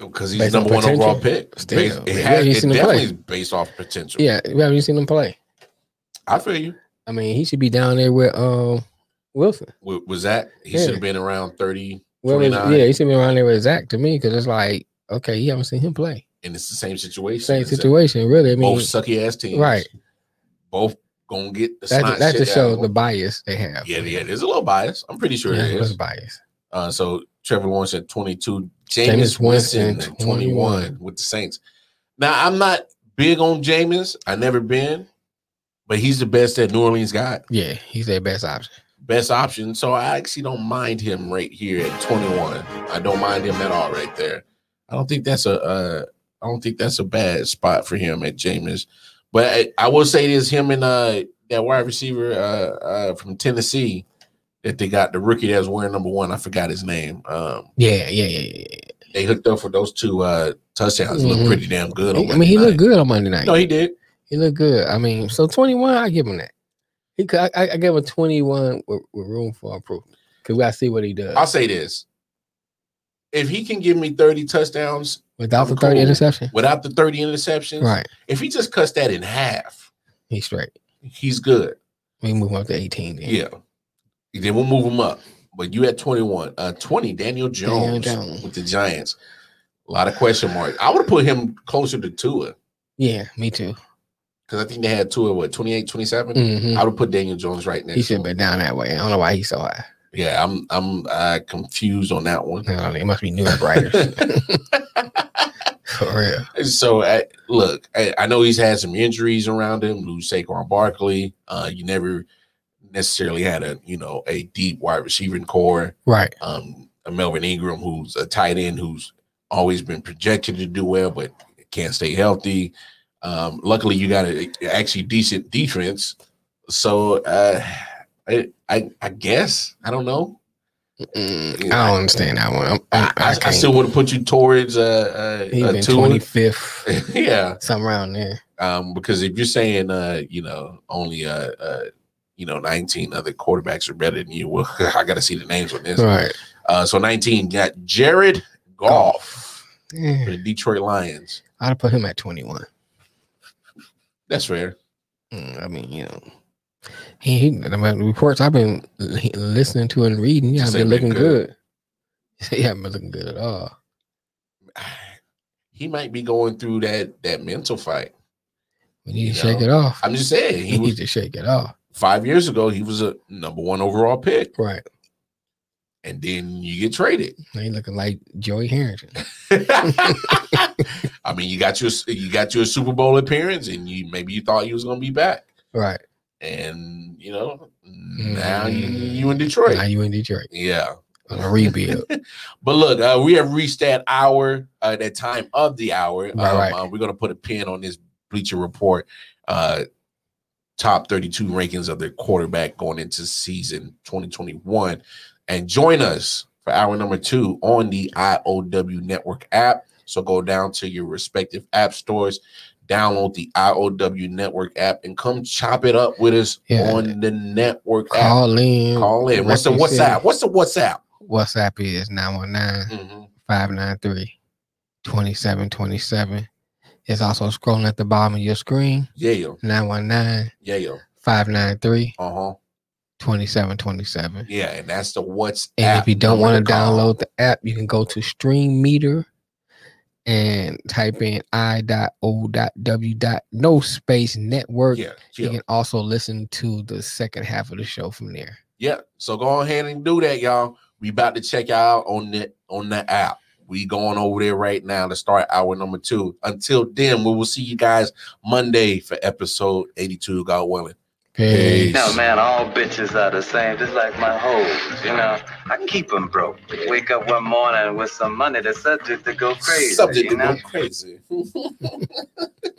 [SPEAKER 1] Because he's
[SPEAKER 2] Based on
[SPEAKER 1] number one overall pick.
[SPEAKER 2] Still,
[SPEAKER 1] Based-
[SPEAKER 2] yeah,
[SPEAKER 1] it, has,
[SPEAKER 2] you
[SPEAKER 1] it definitely
[SPEAKER 2] play.
[SPEAKER 1] is based off potential.
[SPEAKER 2] Yeah, we haven't seen him play.
[SPEAKER 1] I feel you.
[SPEAKER 2] I mean, he should be down there with um Wilson.
[SPEAKER 1] W- Was that he
[SPEAKER 2] Yeah.
[SPEAKER 1] should have been around 30,
[SPEAKER 2] Well, was- yeah, he should be around there with Zach to me because it's like, okay, you haven't seen him play.
[SPEAKER 1] and it's the same situation.
[SPEAKER 2] Same situation, really. I mean,
[SPEAKER 1] both sucky ass teams.
[SPEAKER 2] right.
[SPEAKER 1] Both gonna get the
[SPEAKER 2] that that just shows the bias they have.
[SPEAKER 1] Yeah, yeah, there's a little bias. I'm pretty sure
[SPEAKER 2] yeah, there's
[SPEAKER 1] is.
[SPEAKER 2] bias.
[SPEAKER 1] Uh, so Trevor Lawrence at 22,
[SPEAKER 2] Jameis
[SPEAKER 1] Jameis Winston
[SPEAKER 2] Winston,
[SPEAKER 1] at 21
[SPEAKER 2] 21.
[SPEAKER 1] with the Saints. Now I'm not big on Jameis. I never been, but he's the best that New Orleans got.
[SPEAKER 2] Yeah, he's their best option.
[SPEAKER 1] Best option. So I actually don't mind him right here at 21. I don't mind him at all right there. I don't think that's a uh, I don't think that's a bad spot for him at Jameis. But I, I will say this: him and uh that wide receiver uh, uh from Tennessee that they got the rookie that's wearing number one. I forgot his name. Um,
[SPEAKER 2] Yeah, yeah, yeah, yeah.
[SPEAKER 1] they hooked up for those two uh touchdowns. Looked
[SPEAKER 2] Mhm.
[SPEAKER 1] pretty damn good.
[SPEAKER 2] I mean, he
[SPEAKER 1] Monday
[SPEAKER 2] looked good on Monday night.
[SPEAKER 1] No, he did.
[SPEAKER 2] He looked good. I mean, so 21, I give him that. He could, I, I give him 21 with, with room for improvement because we got to see what he does
[SPEAKER 1] I'll say this: if he can give me 30 touchdowns
[SPEAKER 2] without the 30
[SPEAKER 1] cool.
[SPEAKER 2] interception.
[SPEAKER 1] without the 30 interceptions,
[SPEAKER 2] Right,
[SPEAKER 1] if he just cuts that in half,
[SPEAKER 2] he's straight.
[SPEAKER 1] he's good.
[SPEAKER 2] We move him up to 18. Then.
[SPEAKER 1] Yeah. Then we'll move him up. But you at 21. Uh 20, Daniel Jones,
[SPEAKER 2] Jones.
[SPEAKER 1] with the Giants. A lot of question marks. I would have put him closer to Tua
[SPEAKER 2] yeah, me too.
[SPEAKER 1] Because I think they had Tua, what, 28, 27?
[SPEAKER 2] Mhm.
[SPEAKER 1] I would put Daniel Jones right next
[SPEAKER 2] He should have been down that way. I don't know why he's so high.
[SPEAKER 1] Yeah, I'm I'm uh, confused on that one.
[SPEAKER 2] I it must be news writers. For real.
[SPEAKER 1] so I, look, I, I know he's had some injuries around him. Lose Saquon Barkley. Uh, you never necessarily had a you know a deep wide receiving core.
[SPEAKER 2] Right.
[SPEAKER 1] Um, a Melvin Ingram, who's a tight end, who's always been projected to do well, but can't stay healthy. Um, luckily, you got a actually decent defense. So uh, I, I I guess I don't know.
[SPEAKER 2] Mm, I don't understand that one.
[SPEAKER 1] I, I,
[SPEAKER 2] I,
[SPEAKER 1] still would have put you towards uh, uh,
[SPEAKER 2] been
[SPEAKER 1] a
[SPEAKER 2] 25th,
[SPEAKER 1] yeah,
[SPEAKER 2] something around there.
[SPEAKER 1] um, because if you're saying uh, you know only uh, uh, you know 19 other quarterbacks are better than you, well, I got to see the names on this.
[SPEAKER 2] Right.
[SPEAKER 1] Uh, so 19 got Jared Goff
[SPEAKER 2] Yeah.
[SPEAKER 1] for the Detroit Lions.
[SPEAKER 2] I'd have put him at 21.
[SPEAKER 1] That's fair.
[SPEAKER 2] Mm, I mean, you know, he, he the reports I've been listening to and reading, yeah,
[SPEAKER 1] Just
[SPEAKER 2] been looking good. he haven't been looking good at all.
[SPEAKER 1] He might be going through that that mental fight.
[SPEAKER 2] We need
[SPEAKER 1] You
[SPEAKER 2] to shake it off.
[SPEAKER 1] I'm just saying
[SPEAKER 2] He
[SPEAKER 1] he
[SPEAKER 2] needs to shake it off.
[SPEAKER 1] five years ago. He was a number one overall pick,
[SPEAKER 2] Right.
[SPEAKER 1] and then you get traded.
[SPEAKER 2] He looking like Joey Harrington.
[SPEAKER 1] I mean, you got your you got your Super Bowl appearance, and you maybe you thought he was going to be back,
[SPEAKER 2] Right.
[SPEAKER 1] and you know now you
[SPEAKER 2] Mm.
[SPEAKER 1] you in Detroit.
[SPEAKER 2] Now you in Detroit
[SPEAKER 1] Yeah,
[SPEAKER 2] on a rebuild.
[SPEAKER 1] but look, uh, we have reached that hour, uh, that time of the hour. Um,
[SPEAKER 2] right.
[SPEAKER 1] uh, we're going to put a pin on this Bleacher Report uh, top 32 rankings of the quarterback going into season 2021. And join us for hour number two on the IOW Network app. So go down to your respective app stores, download the IOW Network app, and come chop it up with us
[SPEAKER 2] Yeah.
[SPEAKER 1] on the network app.
[SPEAKER 2] Call in.
[SPEAKER 1] Call in. What's the
[SPEAKER 2] like you said.
[SPEAKER 1] WhatsApp? What's the WhatsApp?
[SPEAKER 2] WhatsApp is 919
[SPEAKER 1] Mhm.
[SPEAKER 2] 593 2727. It's also scrolling at the bottom of your screen.
[SPEAKER 1] Yeah,
[SPEAKER 2] 919
[SPEAKER 1] yeah, yeah.
[SPEAKER 2] 593
[SPEAKER 1] Uh huh.
[SPEAKER 2] 2727.
[SPEAKER 1] Yeah, and that's the WhatsApp.
[SPEAKER 2] And if you don't want to download the app, you can go to Stream Meter and type in i.o.w. No space network.
[SPEAKER 1] yeah,
[SPEAKER 2] You can also listen to the second half of the show from there.
[SPEAKER 1] yeah. So go ahead and do that, y'all. We about to check out on the on the app. We going over there right now to start hour number two. Until then, we will see you guys Monday for episode 82. God willing.
[SPEAKER 2] Peace.
[SPEAKER 3] No, man, all bitches are the same, just like my hoes, you know. I keep them broke. Wake up one morning with some money, the subject to go crazy,
[SPEAKER 1] Subject
[SPEAKER 3] you
[SPEAKER 1] to
[SPEAKER 3] know.
[SPEAKER 1] go crazy.